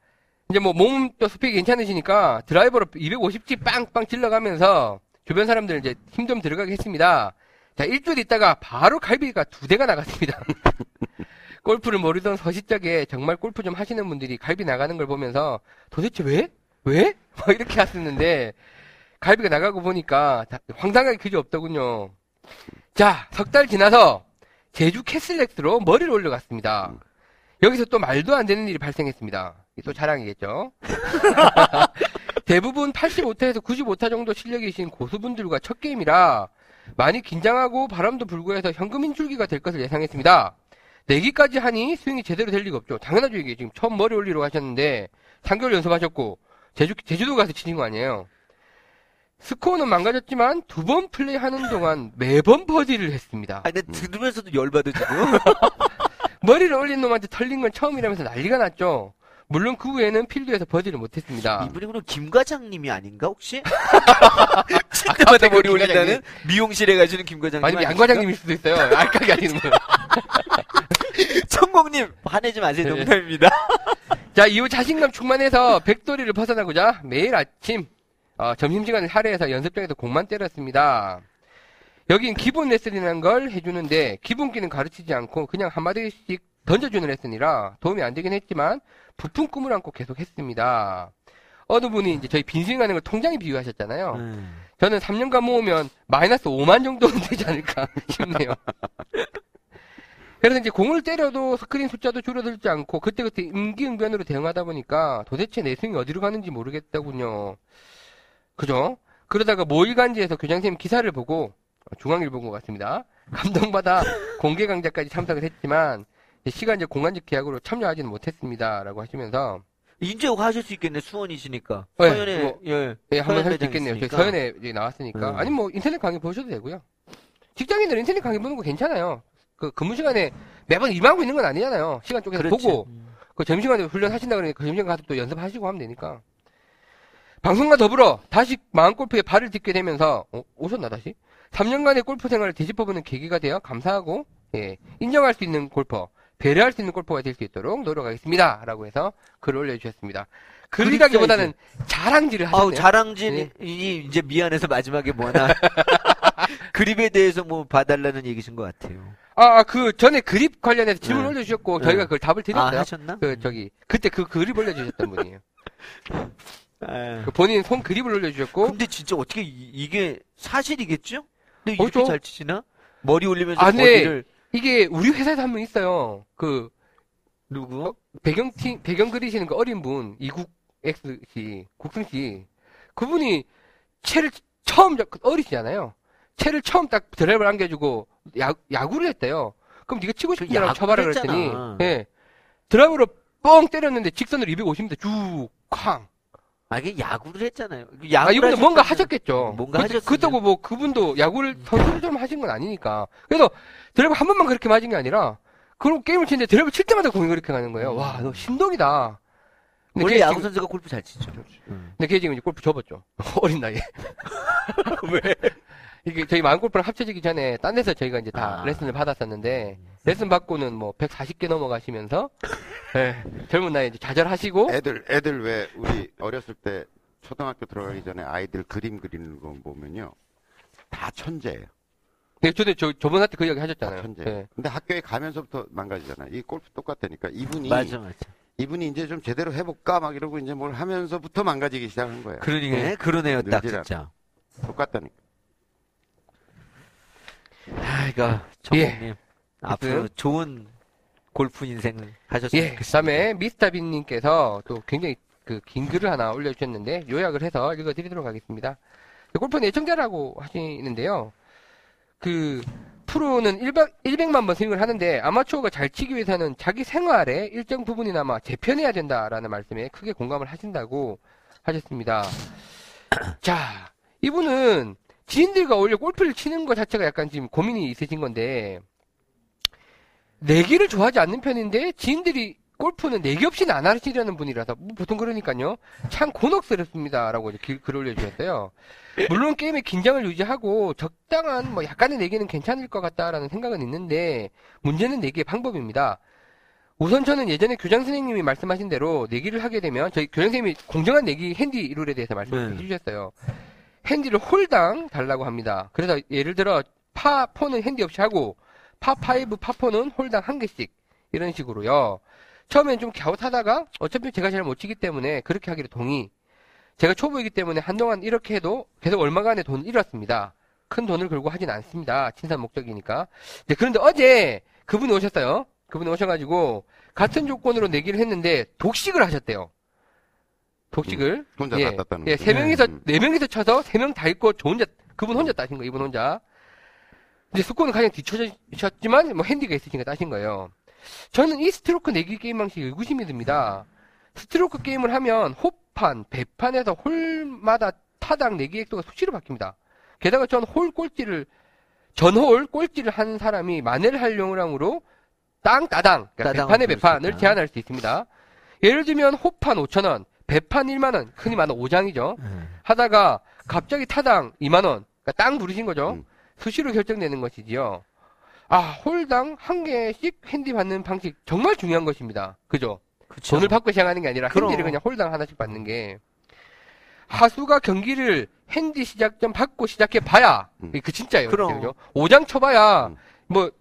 이제 뭐 몸도 스펙이 괜찮으시니까 드라이버로 250지 빵빵 질러가면서 주변 사람들 이제 힘 좀 들어가게 했습니다. 자, 일주일 있다가 바로 갈비가 두 대가 나갔습니다. 골프를 모르던 서시적에 정말 골프 좀 하시는 분들이 갈비 나가는 걸 보면서 도대체 왜? 왜? 막 이렇게 하셨는데 갈비가 나가고 보니까 다- 황당하게 그지 없더군요. 자, 석 달 지나서 제주 캐슬렉스로 머리를 올려갔습니다. 여기서 또 말도 안 되는 일이 발생했습니다. 또 자랑이겠죠. 대부분 85타에서 95타 정도 실력이신 고수분들과 첫 게임이라 많이 긴장하고 바람도 불고 해서 현금인 줄기가 될 것을 예상했습니다. 내기까지 하니 스윙이 제대로 될 리가 없죠. 당연하죠, 이게. 지금 처음 머리 올리러 가셨는데 3개월 연습하셨고 제주, 제주도 가서 치신 거 아니에요. 스코어는 망가졌지만 두 번 플레이하는 동안 매번 버디를 했습니다. 아니, 근데 들으면서도 지금. 머리를 올린 놈한테 털린 건 처음이라면서 난리가 났죠. 물론 그 후에는 필드에서 버디를 못했습니다. 이분이 그럼 김 과장님이 아닌가 혹시? 갑자기 머리 김 올린다는 미용실에 가시는 김 과장님. 아니면 양 과장님일 수도 있어요. 알까기 아니는 분. 천공님 화내지 마세요. 네. 농담입니다. 자, 이후 자신감 충만해서 백돌이를 벗어나고자 매일 아침 어, 점심시간을 할애해서 연습장에서 공만 때렸습니다. 여긴 기본 레슨이라는 걸 해주는데 기본기는 가르치지 않고 그냥 한마디씩 던져주는 레슨이라 도움이 안 되긴 했지만 부푼 꿈을 안고 계속 했습니다. 어느 분이 이제 저희 빈스윙하는 걸 통장에 비유하셨잖아요. 음. 저는 3년간 모으면 마이너스 5만 정도는 되지 않을까 싶네요. 그래서 이제 공을 때려도 스크린 숫자도 줄어들지 않고 그때그때 임기응변으로 대응하다 보니까 도대체 내 스윙이 어디로 가는지 모르겠다군요. 그죠? 그러다가 모의간지에서 교장선생님 기사를 보고 중앙일 본것 같습니다. 감동받아 공개 강좌까지 참석을 했지만 시간제 공간직 계약으로 참여하지는 못했습니다. 라고 하시면서 이제 하실 수 있겠네, 수원이시니까. 네, 서현에, 뭐, 예. 예, 한번 할 수 있겠네요. 저희. 서연에 이제 나왔으니까. 음. 아니, 뭐, 인터넷 강의 보셔도 되고요. 직장인들은 인터넷 강의 보는 거 괜찮아요. 그 근무 시간에 매번 임하고 있는 건 아니잖아요. 시간 쪼개서 그렇지. 보고, 음. 그 점심시간에 훈련하신다 그러니까 그 점심시간 가서 또 연습하시고 하면 되니까. 방송과 더불어 다시 마음골프에 발을 딛게 되면서, 어, 오셨나, 다시? 3년간의 골프 생활을 뒤집어보는 계기가 되어 감사하고, 예, 인정할 수 있는 골퍼, 배려할 수 있는 골퍼가 될 수 있도록 노력하겠습니다. 라고 해서 글을 올려주셨습니다. 글이라기보다는 자랑질을 하셨네요. 아우, 자랑진이 네. 이제 미안해서 마지막에 뭐나. 그립에 대해서 뭐 봐달라는 얘기신 것 같아요. 아, 아, 그 전에 그립 관련해서 질문 네. 올려주셨고 네. 저희가 그걸 답을 아, 드렸어요. 하셨나? 그 저기 그때 그 그립 올려주셨던 분이에요. 아. 그 본인 손 그립을 올려주셨고 근데 진짜 어떻게 이, 게 사실이겠죠? 근데 이렇게 그렇죠. 잘 치시나? 머리 올리면서 아, 네. 머리를 이게 우리 회사에서 한명 있어요. 그 누구? 배경 팀 배경 그리시는 그 어린 분 이국 X 씨 국승 씨 그분이 채를 처음 잡- 어리시잖아요. 채를 처음 딱 드라이브를 안겨주고 야, 야구를 했대요. 그럼 네가 치고 싶은 그 쳐봐라 그랬더니. 예 드라이브로 뻥 때렸는데 직선으로 250m 쭉 쾅. 아, 이게 야구를 했잖아요. 아, 야구를 이분도 뭔가 하셨다면- 하셨겠죠. 뭔가 그- 하셨으면. 그렇다고 뭐 그분도 야구를 선수들처럼 하신 건 아니니까. 그래서 드라이브 한 번만 그렇게 맞은 게 아니라, 그리고 게임을 치는데 드라이브 칠 때마다 공이 그렇게 가는 거예요. 와, 너 신동이다. 근데 원래 걔 야구 선수가 골프 잘 치죠. 음. 근데 걔 지금 이제 골프 접었죠. 어린 나이에. 왜? 이게 저희 마음골프랑 합쳐지기 전에 딴 데서 저희가 이제 다 아. 레슨을 받았었는데, 레슨 받고는 뭐 140개 넘어가시면서, 예, 젊은 나이에 이제 좌절하시고, 애들 애들 왜 우리 어렸을 때 초등학교 들어가기 전에 아이들 그림 그리는 거 보면요 다 천재예요. 네, 저도 저, 저번 한테 그 이야기 다 하셨잖아요. 천재. 예. 근데 학교에 가면서부터 망가지잖아요. 이 골프 똑같다니까 이분이 맞아, 맞아. 이분이 이제 좀 제대로 해볼까 막 이러고 이제 뭘 하면서부터 망가지기 시작한 거예요. 그러니까, 네. 그러네요, 딱 늘지라. 진짜. 똑같다니까. 아, 이거, 정국님. 앞으로 좋은 골프 인생을 하셨으면 예, 그 좋겠습니다. 다음에 미스터빈님께서 또 굉장히 그 긴 글을 하나 올려주셨는데 요약을 해서 읽어드리도록 하겠습니다. 골프는 애청자라고 하시는데요. 그 프로는 100, 100만 번 스윙을 하는데 아마추어가 잘 치기 위해서는 자기 생활의 일정 부분이나마 재편해야 된다라는 말씀에 크게 공감을 하신다고 하셨습니다. 자, 이분은 지인들과 오히려 골프를 치는 것 자체가 약간 지금 고민이 있으신 건데 내기를 좋아하지 않는 편인데 지인들이 골프는 내기 없이는 안 하시려는 분이라서 뭐 보통 그러니까요. 참 곤혹스럽습니다라고 이제 글, 글 올려주셨어요. 물론 게임의 긴장을 유지하고 적당한 뭐 약간의 내기는 괜찮을 것 같다라는 생각은 있는데 문제는 내기의 방법입니다. 우선 저는 예전에 교장 선생님이 말씀하신 대로 내기를 하게 되면 저희 교장 선생님이 공정한 내기 핸디 룰에 대해서 말씀해 네. 주셨어요. 핸디를 홀당 달라고 합니다. 그래서 예를 들어 파 4는 핸디 없이 하고 파 5, 파 4는 홀당 한 개씩 이런 식으로요. 처음엔 좀 갸웃하다가 어차피 제가 잘 못 치기 때문에 그렇게 하기로 동의. 제가 초보이기 때문에 한동안 이렇게 해도 계속 얼마간의 돈을 잃었습니다. 큰 돈을 걸고 하진 않습니다. 친선 목적이니까. 네, 그런데 어제 그분이 오셨어요. 그분이 오셔가지고 같은 조건으로 내기를 했는데 독식을 하셨대요. 독식을. 혼자 예, 다 땄다는 예, 거죠. 세 명이서, 음. 네 명이서 쳐서 세 명 다 잃고 저 혼자, 그분 혼자 따신 거예요, 이분 혼자. 이제 스코어는 가장 뒤쳐졌지만, 뭐 핸디가 있으니까 따신 거예요. 저는 이 스트로크 내기 게임 방식이 의구심이 듭니다. 스트로크 게임을 하면 호판, 배판에서 홀마다 타당 내기 액수가 수시로 바뀝니다. 게다가 전 홀 꼴찌를, 전홀 꼴찌를 한 사람이 만회를 할 요량으로 땅 따당, 그러니까 배판의 배판을. 제안할 수 있습니다. 예를 들면 호판 5천원, 배판 1만원, 흔히 말하는 5장이죠. 음. 하다가 갑자기 타당 2만 원, 그러니까 땅 부르신 거죠. 음. 수시로 결정되는 것이지요. 아, 홀당 한 개씩 핸디 받는 방식 정말 중요한 것입니다. 그죠? 그쵸. 돈을 받고 시작하는 게 아니라 그럼. 핸디를 그냥 홀당 하나씩 받는 게. 하수가 경기를 핸디 시작 전 받고 시작해 봐야 음. 그 진짜예요. 그럼. 그죠? 5장 쳐봐야 음. 뭐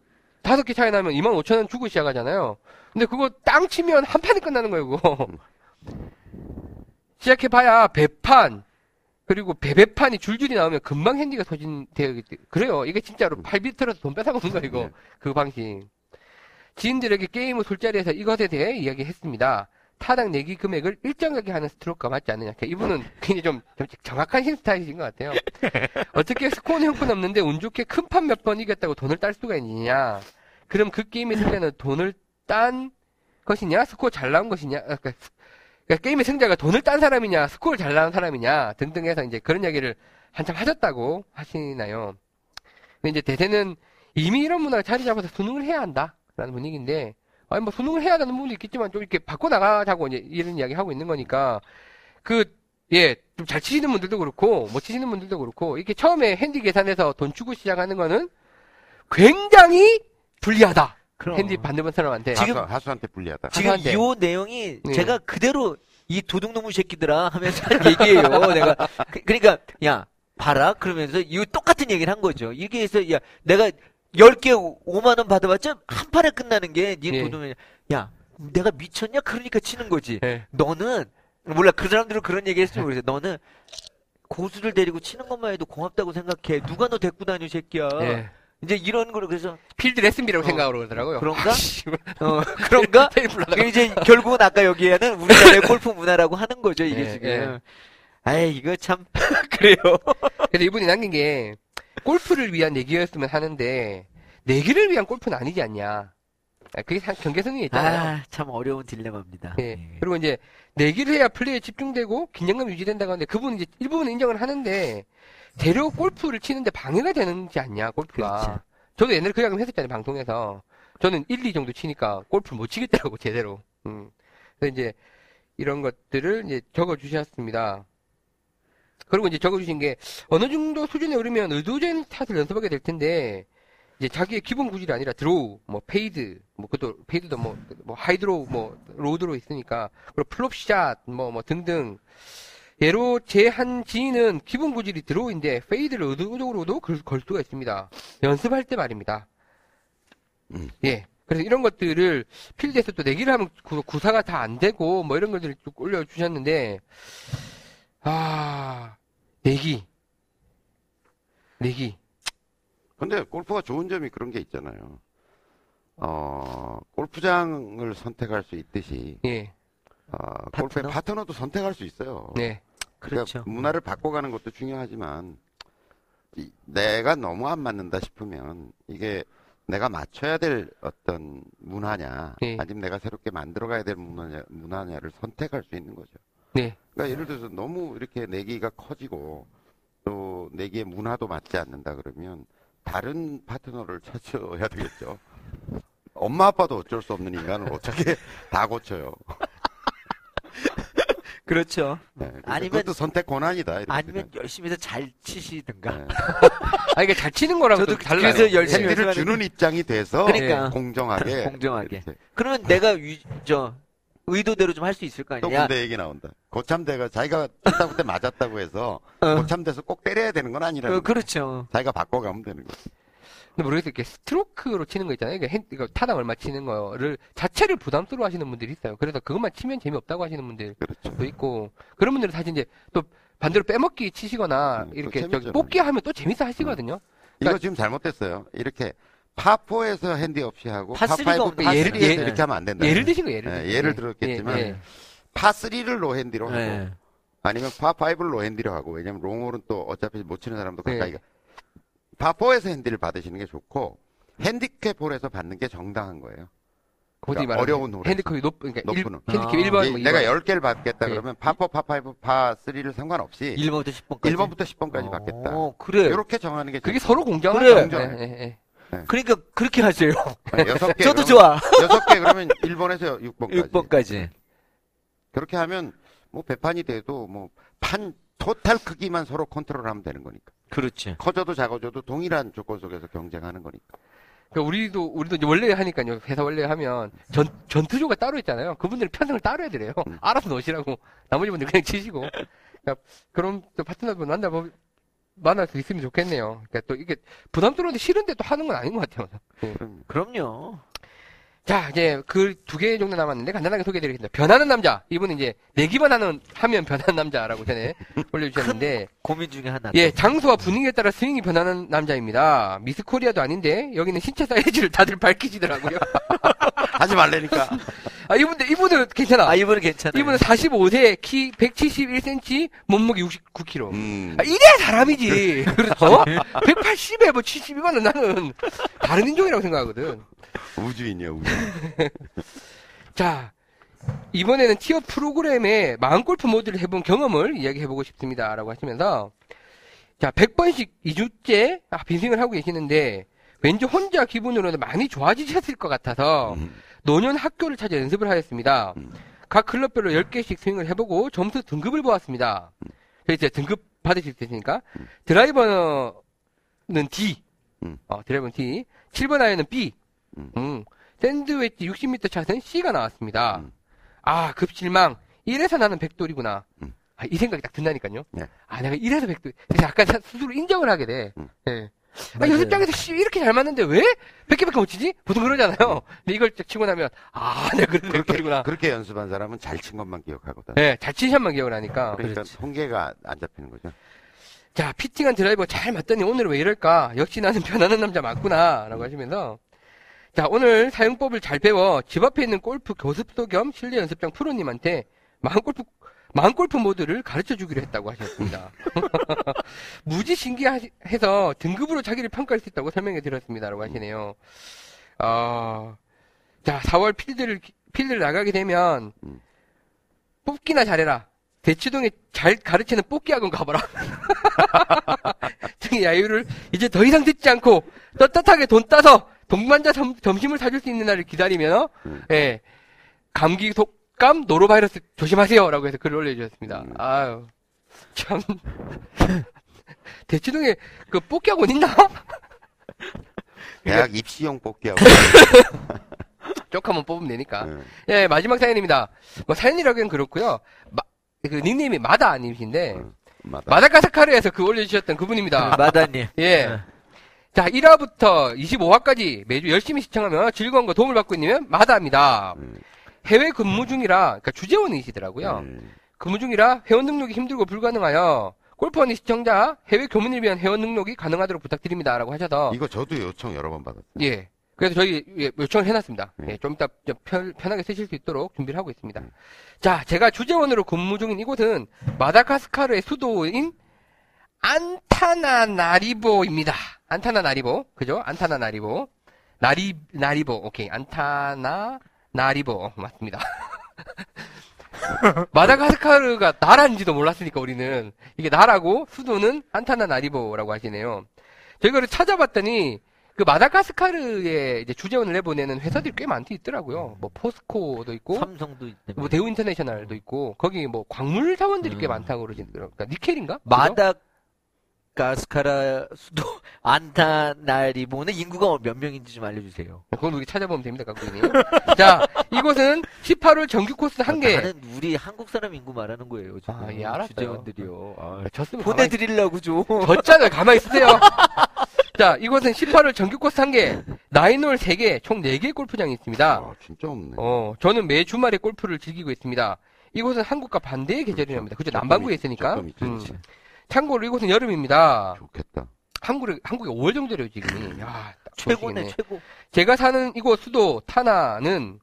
다섯 개 차이 나면 2만 5천 원 주고 시작하잖아요. 근데 그거 땅 치면 한 판이 끝나는 거예요. 그거. 시작해 봐야 배판 그리고 배배판이 줄줄이 나오면 금방 핸디가 소진되기 때문에 그래요. 이게 진짜로 음. 팔 비틀어서 돈 뺏어먹는 거 이거 네. 그 방식. 지인들에게 게임을 술자리에서 이것에 대해 이야기했습니다. 타당 내기 금액을 일정하게 하는 스트로크가 맞지 않느냐. 이분은 굉장히 좀, 좀 정확한 신스타일이신 것 같아요. 어떻게 스코어는 형편 없는데 운 좋게 큰 판 몇 번 이겼다고 돈을 딸 수가 있느냐. 그럼 그 게임의 승자는 돈을 딴 것이냐? 스코어 잘 나온 것이냐? 아, 그러니까 스- 그러니까 게임의 승자가 돈을 딴 사람이냐, 스코어를 잘 나온 사람이냐 등등 해서 이제 그런 얘기를 한참 하셨다고 하시나요. 근데 이제 대세는 이미 이런 문화가 자리 잡아서 순응을 해야 한다라는 분위기인데 아니 뭐 순응을 해야 하는 부분도 있겠지만 좀 이렇게 바꿔 나가자고 이제 이런 이야기 하고 있는 거니까 그 예, 좀 잘 치시는 분들도 그렇고, 못 치시는 분들도 그렇고, 이렇게 처음에 핸디 계산해서 돈 주고 시작하는 거는 굉장히 불리하다. 그럼. 핸디 받는 사람한테. 지금- 하수, 하수한테 불리하다. 지금 하한데. 요 내용이 네. 제가 그대로 이 도둑놈의 새끼들아 하면서 한 얘기예요. 내가 그, 러니까야 봐라 그러면서 이 똑같은 얘기를 한 거죠. 이게 해서 야 내가 10개 5만 원 받아봤자 한 판에 끝나는 게니 예. 도둑놈이 야 내가 미쳤냐 그러니까 치는 거지. 예. 너는 몰라 그 사람들은 그런 얘기 했으면 모르겠어. 너는 고수를 데리고 치는 것만 해도 고맙다고 생각해. 누가 너 데리고 다녀 새끼야. 예. 이제 이런 거를 그래서 필드 레슨비라고 어, 생각하고 그러더라고요. 그런가? 아. 어, 그런가? 이제 결국은 아까 여기에는 우리나라의 골프 문화라고 하는 거죠 이게 예, 지금. 예. 아이 이거 참 그래요. 그래서 이분이 남긴 게 골프를 위한 내기였으면 하는데 내기를 위한 골프는 아니지 않냐. 아, 그게 상- 경계선이 있잖아요. 아 참 어려운 딜레마입니다. 예. 예. 그리고 이제 내기를 해야 플레이에 집중되고 긴장감 유지된다고 하는데 그분은 이제 일부분 인정을 하는데 재료 골프를 치는데 방해가 되는지 않냐 골프가. 그렇지. 저도 옛날에 그 이야기 했었잖아요 방송에서. 저는 1, 2 정도 치니까 골프를 못 치겠더라고 제대로. 음. 그래서 이제 이런 것들을 이제 적어 주셨습니다. 그리고 이제 적어 주신 게 어느 정도 수준에 오르면 의도된 샷을 연습하게 될 텐데 이제 자기의 기본 구질이 아니라 draw, 뭐 fade, 뭐 그것도 fade도 뭐, 뭐 high draw, 뭐 low draw 있으니까 그리고 flop shot, 뭐 뭐 등등 예로 제 한 지인은 기본 구질이 draw인데 fade를 의도적으로도 걸, 걸 수가 있습니다. 연습할 때 말입니다. 음. 예. 그래서 이런 것들을 필드에서 또 내기를 하면 구, 구사가 다 안 되고 뭐 이런 것들을 쭉 올려주셨는데 아 내기 내기 근데 골프가 좋은 점이 그런 게 있잖아요. 어, 골프장을 선택할 수 있듯이, 예. 어, 골프의 파트너? 파트너도 선택할 수 있어요. 네. 그렇죠. 그러니까 문화를 바꿔가는 것도 중요하지만, 이- 내가 너무 안 맞는다 싶으면, 이게 내가 맞춰야 될 어떤 문화냐, 네. 아니면 내가 새롭게 만들어가야 될 문화냐, 문화냐를 선택할 수 있는 거죠. 네. 그러니까 예를 들어서 너무 이렇게 내기가 커지고 또 내기의 문화도 맞지 않는다 그러면 다른 파트너를 찾아야 되겠죠. 엄마 아빠도 어쩔 수 없는 인간을 어떻게 다 고쳐요. 그렇죠. 네, 아니면- 그것도 선택 권한이다. 이렇게 아니면 생각- 열심히 해서 잘 치시든가. 네. 아 이게 잘 치는 거랑 저도 또 달라요. 그래서 열심히 예. 핸디를 연습하는- 주는 입장이 돼서 그러니까. 공정하게 공정하게. 이렇게. 그러면 내가 위, 저 의도대로 좀 할 수 있을 거 또 아니야. 군대 얘기 나온다. 고참대가 자기가 쳤다고 때 맞았다고 해서 어. 고참돼서 꼭 때려야 되는 건 아니라는 어, 거예요. 그렇죠. 자기가 바꿔가면 되는 거죠. 근데 모르겠어요. 이렇게 스트로크로 치는 거 있잖아요. 이게 핸, 이거 타당 얼마 치는 거를 자체를 부담스러워 하시는 분들이 있어요. 그래서 그것만 치면 재미없다고 하시는 분들도 그렇죠. 있고, 그런 분들은 사실 이제 또 반대로 빼먹기 치시거나 음, 이렇게 또 저기. 뽑기 하면 또 재밌어 하시거든요. 이거 그러니까- 지금 잘못됐어요. 이렇게 파4에서 핸디 없이 하고 파3가 파5, 없는 파3에서 예를- 예를- 이렇게 하면 안 된다. 예를 드신 거 예를 예, 예를 예. 들었겠지만 예, 예. 파3를 노핸디로 하고 네. 아니면 파5를 노핸디로 하고 왜냐면 롱홀은 또 어차피 못 치는 사람도 네. 가까이 가. 파4에서 핸디를 받으시는 게 좋고 핸디캡 홀에서 받는 게 정당한 거예요. 그러니까 어려운 홀에서. 핸디캡이 높, 그러니까 높은 일, 홀. 핸디캡 아. 1번, 이- 뭐 내가 2번. 10개를 받겠다 예. 그러면 파4, 파5, 파3를 상관없이 1번부터 10번까지. 1번부터 10번까지 받겠다. 어, 그래. 이렇게 정하는 게 그게. 서로 공정하죠. 그래. 공정해. 예, 예, 예. 그러니까 그렇게 하세요. 여섯 개 저도 그러면- 좋아. 여섯 개 그러면 1번에서 6번까지. 6번까지. 그렇게 하면 뭐 배판이 돼도 뭐 판 토탈 크기만 서로 컨트롤하면 되는 거니까. 그렇지. 커져도 작아져도 동일한 조건 속에서 경쟁하는 거니까. 그러니까 우리도 우리도 이제 원래 하니까요. 회사 원래 하면 전 전투조가 따로 있잖아요. 그분들이 편성을 따로 해드려요. 음. 알아서 넣으시라고 나머지 분들 그냥 치시고. 그러니까 그런 또 파트너분 만나 보 만날 수 있으면 좋겠네요. 그러니까 또 이게 부담스러운데 싫은데 또 하는 건 아닌 것 같아요. 그럼 그럼요. 자 이제 그 두 개 정도 남았는데 간단하게 소개해드리겠습니다. 변하는 남자 이분은 이제 내기만 하는 하면 변하는 남자라고 전에 올려주셨는데 고민 중에 하나. 예, 장소와 분위기에 따라 스윙이 변하는 남자입니다. 미스 코리아도 아닌데 여기는 신체 사이즈를 다들 밝히시더라고요. 하지 말래니까. 아 이분들 이분은 괜찮아. 아, 이분은 괜찮아요. 이분은 45세, 키 171cm, 몸무게 69kg. 음. 아, 이래야 사람이지. 어? 180에 뭐 72만은 나는 다른 인종이라고 생각하거든. 우주인이야, 우주. 자, 이번에는 티어 프로그램의 마음골프 모드를 해본 경험을 이야기해보고 싶습니다. 라고 하시면서, 자, 100번씩 2주째 아, 빈스윙을 하고 계시는데, 왠지 혼자 기분으로는 많이 좋아지셨을 것 같아서, 음. 노년 학교를 찾아 연습을 하였습니다. 음. 각 클럽별로 10개씩 스윙을 해보고 점수 등급을 보았습니다. 그래서 이제 등급 받으실 테니까, 음. 드라이버는 D, 음. 어, 드라이버는 D, 7번 아이언은 B, 음. 음, 샌드웨지 60m 샷은 C가 나왔습니다. 음. 아, 급실망. 이래서 나는 백돌이구나. 음. 아, 이 생각이 딱 든다니까요. 네. 아, 내가 이래서 백돌. 그래서 약간 사- 스스로 인정을 하게 돼. 음. 예. 아, 맞아요. 연습장에서 씨, 이렇게 잘 맞는데 왜 100개밖에 못 치지? 보통 그러잖아요. 근데 이걸 딱 치고 나면, 아, 내가 그래서 그렇게, 백돌이구나. 그렇게 연습한 사람은 잘 친 것만 기억하거든. 예, 잘 치샷만 기억을 하니까. 그러니까 그렇지. 통계가 안 잡히는 거죠. 자, 피팅한 드라이버 잘 맞더니 오늘 왜 이럴까? 역시 나는 변하는 남자 맞구나. 라고 하시면서. 자, 오늘 사용법을 잘 배워 집 앞에 있는 골프 교습소 겸 실내 연습장 프로님한테 마음 골프, 마음골프 모드를 가르쳐 주기로 했다고 하셨습니다. 무지 신기해서 등급으로 자기를 평가할 수 있다고 설명해 드렸습니다. 라고 하시네요. 어, 자, 4월 필드를, 필드를 나가게 되면 음. 뽑기나 잘해라. 대치동에 잘 가르치는 뽑기 학원 가봐라. 등의 야유를 이제 더 이상 듣지 않고 떳떳하게 돈 따서 동반자 점, 점심을 사줄 수 있는 날을 기다리며 음. 예 감기 독 감 노로바이러스 조심하세요라고 해서 글을 올려주셨습니다. 음. 아유 참 대치동에 그 뽑기 학원 있나? 대학 입시용 뽑기하고. 쪽 한번 뽑으면 되니까. 응. 예 마지막 사연입니다. 뭐 사연이라기엔 그렇고요. 마, 그 닉네임이 마다 아님이신데 응. 맞아. 마다가스카르에서 그 올려주셨던 그분입니다. 마다님. 예. 네. 자, 1화부터 25화까지 매주 열심히 시청하며 즐거운 거 도움을 받고 있는 마다입니다. 응. 해외 근무 중이라, 그러니까 주재원이시더라고요. 응. 근무 중이라 회원 등록이 힘들고 불가능하여 골프원의 시청자 해외 교문을 위한 회원 등록이 가능하도록 부탁드립니다라고 하셔서 이거 저도 요청 여러 번 받았어요. 예. 그래서 저희 예, 요청을 해놨습니다. 네. 예, 좀 이따 좀 편, 편하게 쓰실 수 있도록 준비를 하고 있습니다. 음. 자, 제가 주재원으로 근무 중인 이곳은 마다가스카르의 수도인 안타나나리보입니다. 안타나나리보, 그죠? 안타나나리보, 나리 나리보, 오케이, 안타나 나리보 어, 맞습니다. 마다가스카르가 나라인지도 몰랐으니까 우리는 이게 나라고 수도는 안타나 나리보라고 하시네요. 저희가 찾아봤더니 그 마다가스카르에 이제 주재원을 내보내는 회사들이 꽤 많이 있더라고요. 뭐 포스코도 있고, 삼성도 있대. 뭐 대우 인터내셔널도 있고, 거기 뭐 광물 자원들이 꽤 음. 많다고 그러시더라고요. 그러니까 니켈인가? 마다 가스카라 수도 안타나리보는 인구가 몇 명인지 좀 알려주세요. 그건 우리 찾아보면 됩니다, 각국님. 자, 이곳은 18월 정규 코스 한 개. 나는 우리 한국 사람 인구 말하는 거예요. 지금. 아, 예, 알았어요. 주재원들이요. 아, 졌으면 보내드리려고 좀. 졌잖아요. 가만히 있으세요. 자, 이곳은 18월 정규 코스 한 개, 나인홀 3개, 총 4개의 골프장이 있습니다. 아, 진짜 없네. 어, 저는 매 주말에 골프를 즐기고 있습니다. 이곳은 한국과 반대의 계절이랍니다. 그죠? 남반구에 있으니까. 음. 참고로 이곳은 여름입니다. 좋겠다. 한국에, 한국에 5월 정도래요, 지금이. 야, 딱 최고네. 최고. 제가 사는 이곳 수도 타나는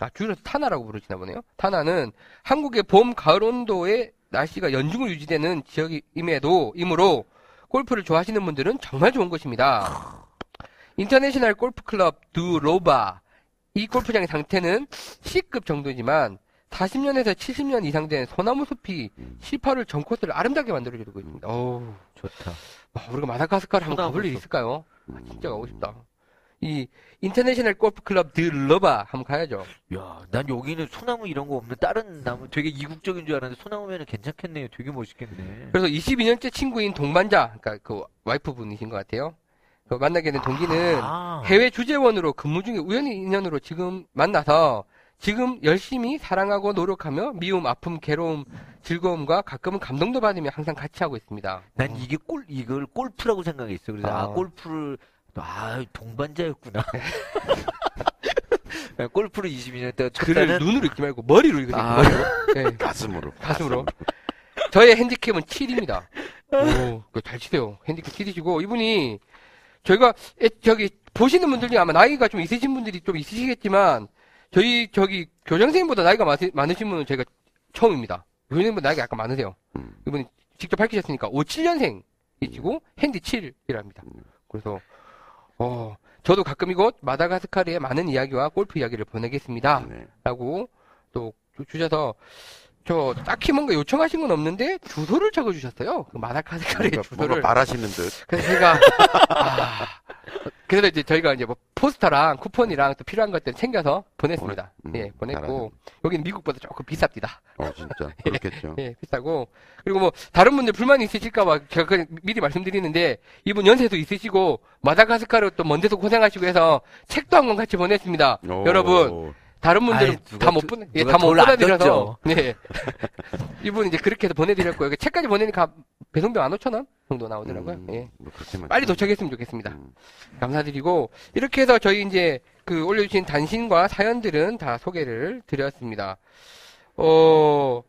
아 줄여서 타나라고 부르시나 보네요. 타나는 한국의 봄 가을 온도의 날씨가 연중을 유지되는 지역임에도 이므로 골프를 좋아하시는 분들은 정말 좋은 곳입니다. 인터내셔널 골프 클럽 두 로바 이 골프장의 상태는 C급 정도지만 40년에서 70년 이상 된 소나무 숲이 음. 18홀 전 코스를 아름답게 만들어주고 있습니다. 어우, 좋다. 와, 우리가 마다가스카르 한번 가볼 일 숲. 있을까요? 아, 음. 진짜 가고 싶다. 이 인터내셔널 골프 클럽 두 로바 한번 가야죠. 야, 난 여기는 소나무 이런 거 없는 다른 나무 되게 이국적인 줄 알았는데 소나무면은 괜찮겠네요. 되게 멋있겠네. 그래서 22년째 친구인 동반자, 그러니까 그 와이프분이신 것 같아요. 그 만나게 된 동기는 아, 해외 주재원으로 근무 중에 우연히 인연으로 지금 만나서 지금 열심히 사랑하고 노력하며 미움, 아픔, 괴로움, 즐거움과 가끔은 감동도 받으며 항상 같이 하고 있습니다. 난 이게 골 이걸 골프라고 생각했어. 그래서 아, 아. 골프를 아 동반자였구나. 골프를 22년 동안 글을 쳤다는 눈으로 읽지 말고 머리로 읽으세요. 아. 머리로. 네. 가슴으로. 가슴으로. 저의 핸디캡은 7입니다. 오, 잘 치세요. 핸디캡 7이시고, 이분이, 저희가, 에, 저기, 보시는 분들 중에 아마 나이가 좀 있으신 분들이 좀 있으시겠지만, 저희, 저기, 교장선생님보다 나이가 많으, 많으신 분은 저희가 처음입니다. 교장선생님보다 나이가 약간 많으세요. 음. 이분이 직접 밝히셨으니까, 57년생이시고, 핸디 7이랍니다. 음. 그래서, 어, 저도 가끔 이곳 마다가스카르의 많은 이야기와 골프 이야기를 보내겠습니다. 네. 라고 또 주셔서 저 딱히 뭔가 요청하신 건 없는데 주소를 적어주셨어요. 그 마다카스카르의 뭔가, 뭔가 주소를. 바라시는 듯. 그래서 제가 아, 그래서 이제 저희가 이제 뭐 포스터랑 쿠폰이랑 또 필요한 것들 챙겨서 보냈습니다. 보내- 음, 예, 보냈고 여기는 미국보다 조금 비쌉니다. 어, 진짜. 그렇겠죠. 예, 비싸고 그리고 뭐 다른 분들 불만이 있으실까봐 제가 그냥 미리 말씀드리는데 이분 연세도 있으시고 마다가스카르 또 먼데서 고생하시고 해서 책도 한 권 같이 보냈습니다. 오. 여러분 다른 분들은 다못 두- 보내, 예, 다못 보내드려서. 네 이분 이제 그렇게 해서 보내드렸고요. 책까지 보내니까 배송비 15,000원 정도 나오더라고요. 음, 예. 뭐 빨리 좀- 도착했으면 좋겠습니다. 음. 감사드리고 이렇게 해서 저희 이제 그 올려주신 단신과 사연들은 다 소개를 드렸습니다. 어,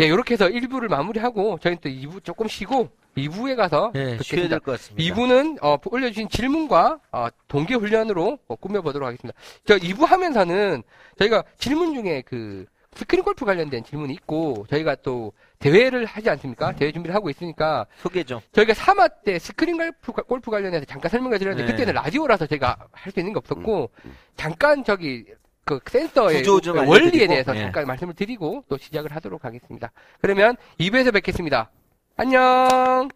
예, 이렇게 해서 1부를 마무리하고 저희는 또 2부 조금 쉬고 2부에 가서 예, 쉬어야. 될 것 같습니다. 2부는 어, 올려주신 질문과 어, 동계 훈련으로 어, 꾸며보도록 하겠습니다. 저 2부 하면서는 저희가 질문 중에 그 스크린 골프 관련된 질문이 있고 저희가 또 대회를 하지 않습니까? 대회 준비를 하고 있으니까 소개 좀. 저희가 3화 때 스크린 골프, 골프 관련해서 잠깐 설명을 드렸는데 네. 그때는 라디오라서 제가 할 수 있는 게 없었고 음, 음. 잠깐 저기 그 센서의 원리에 대해서 예. 잠깐 말씀을 드리고 또 시작을 하도록 하겠습니다. 그러면 2부에서 뵙겠습니다. 안녕!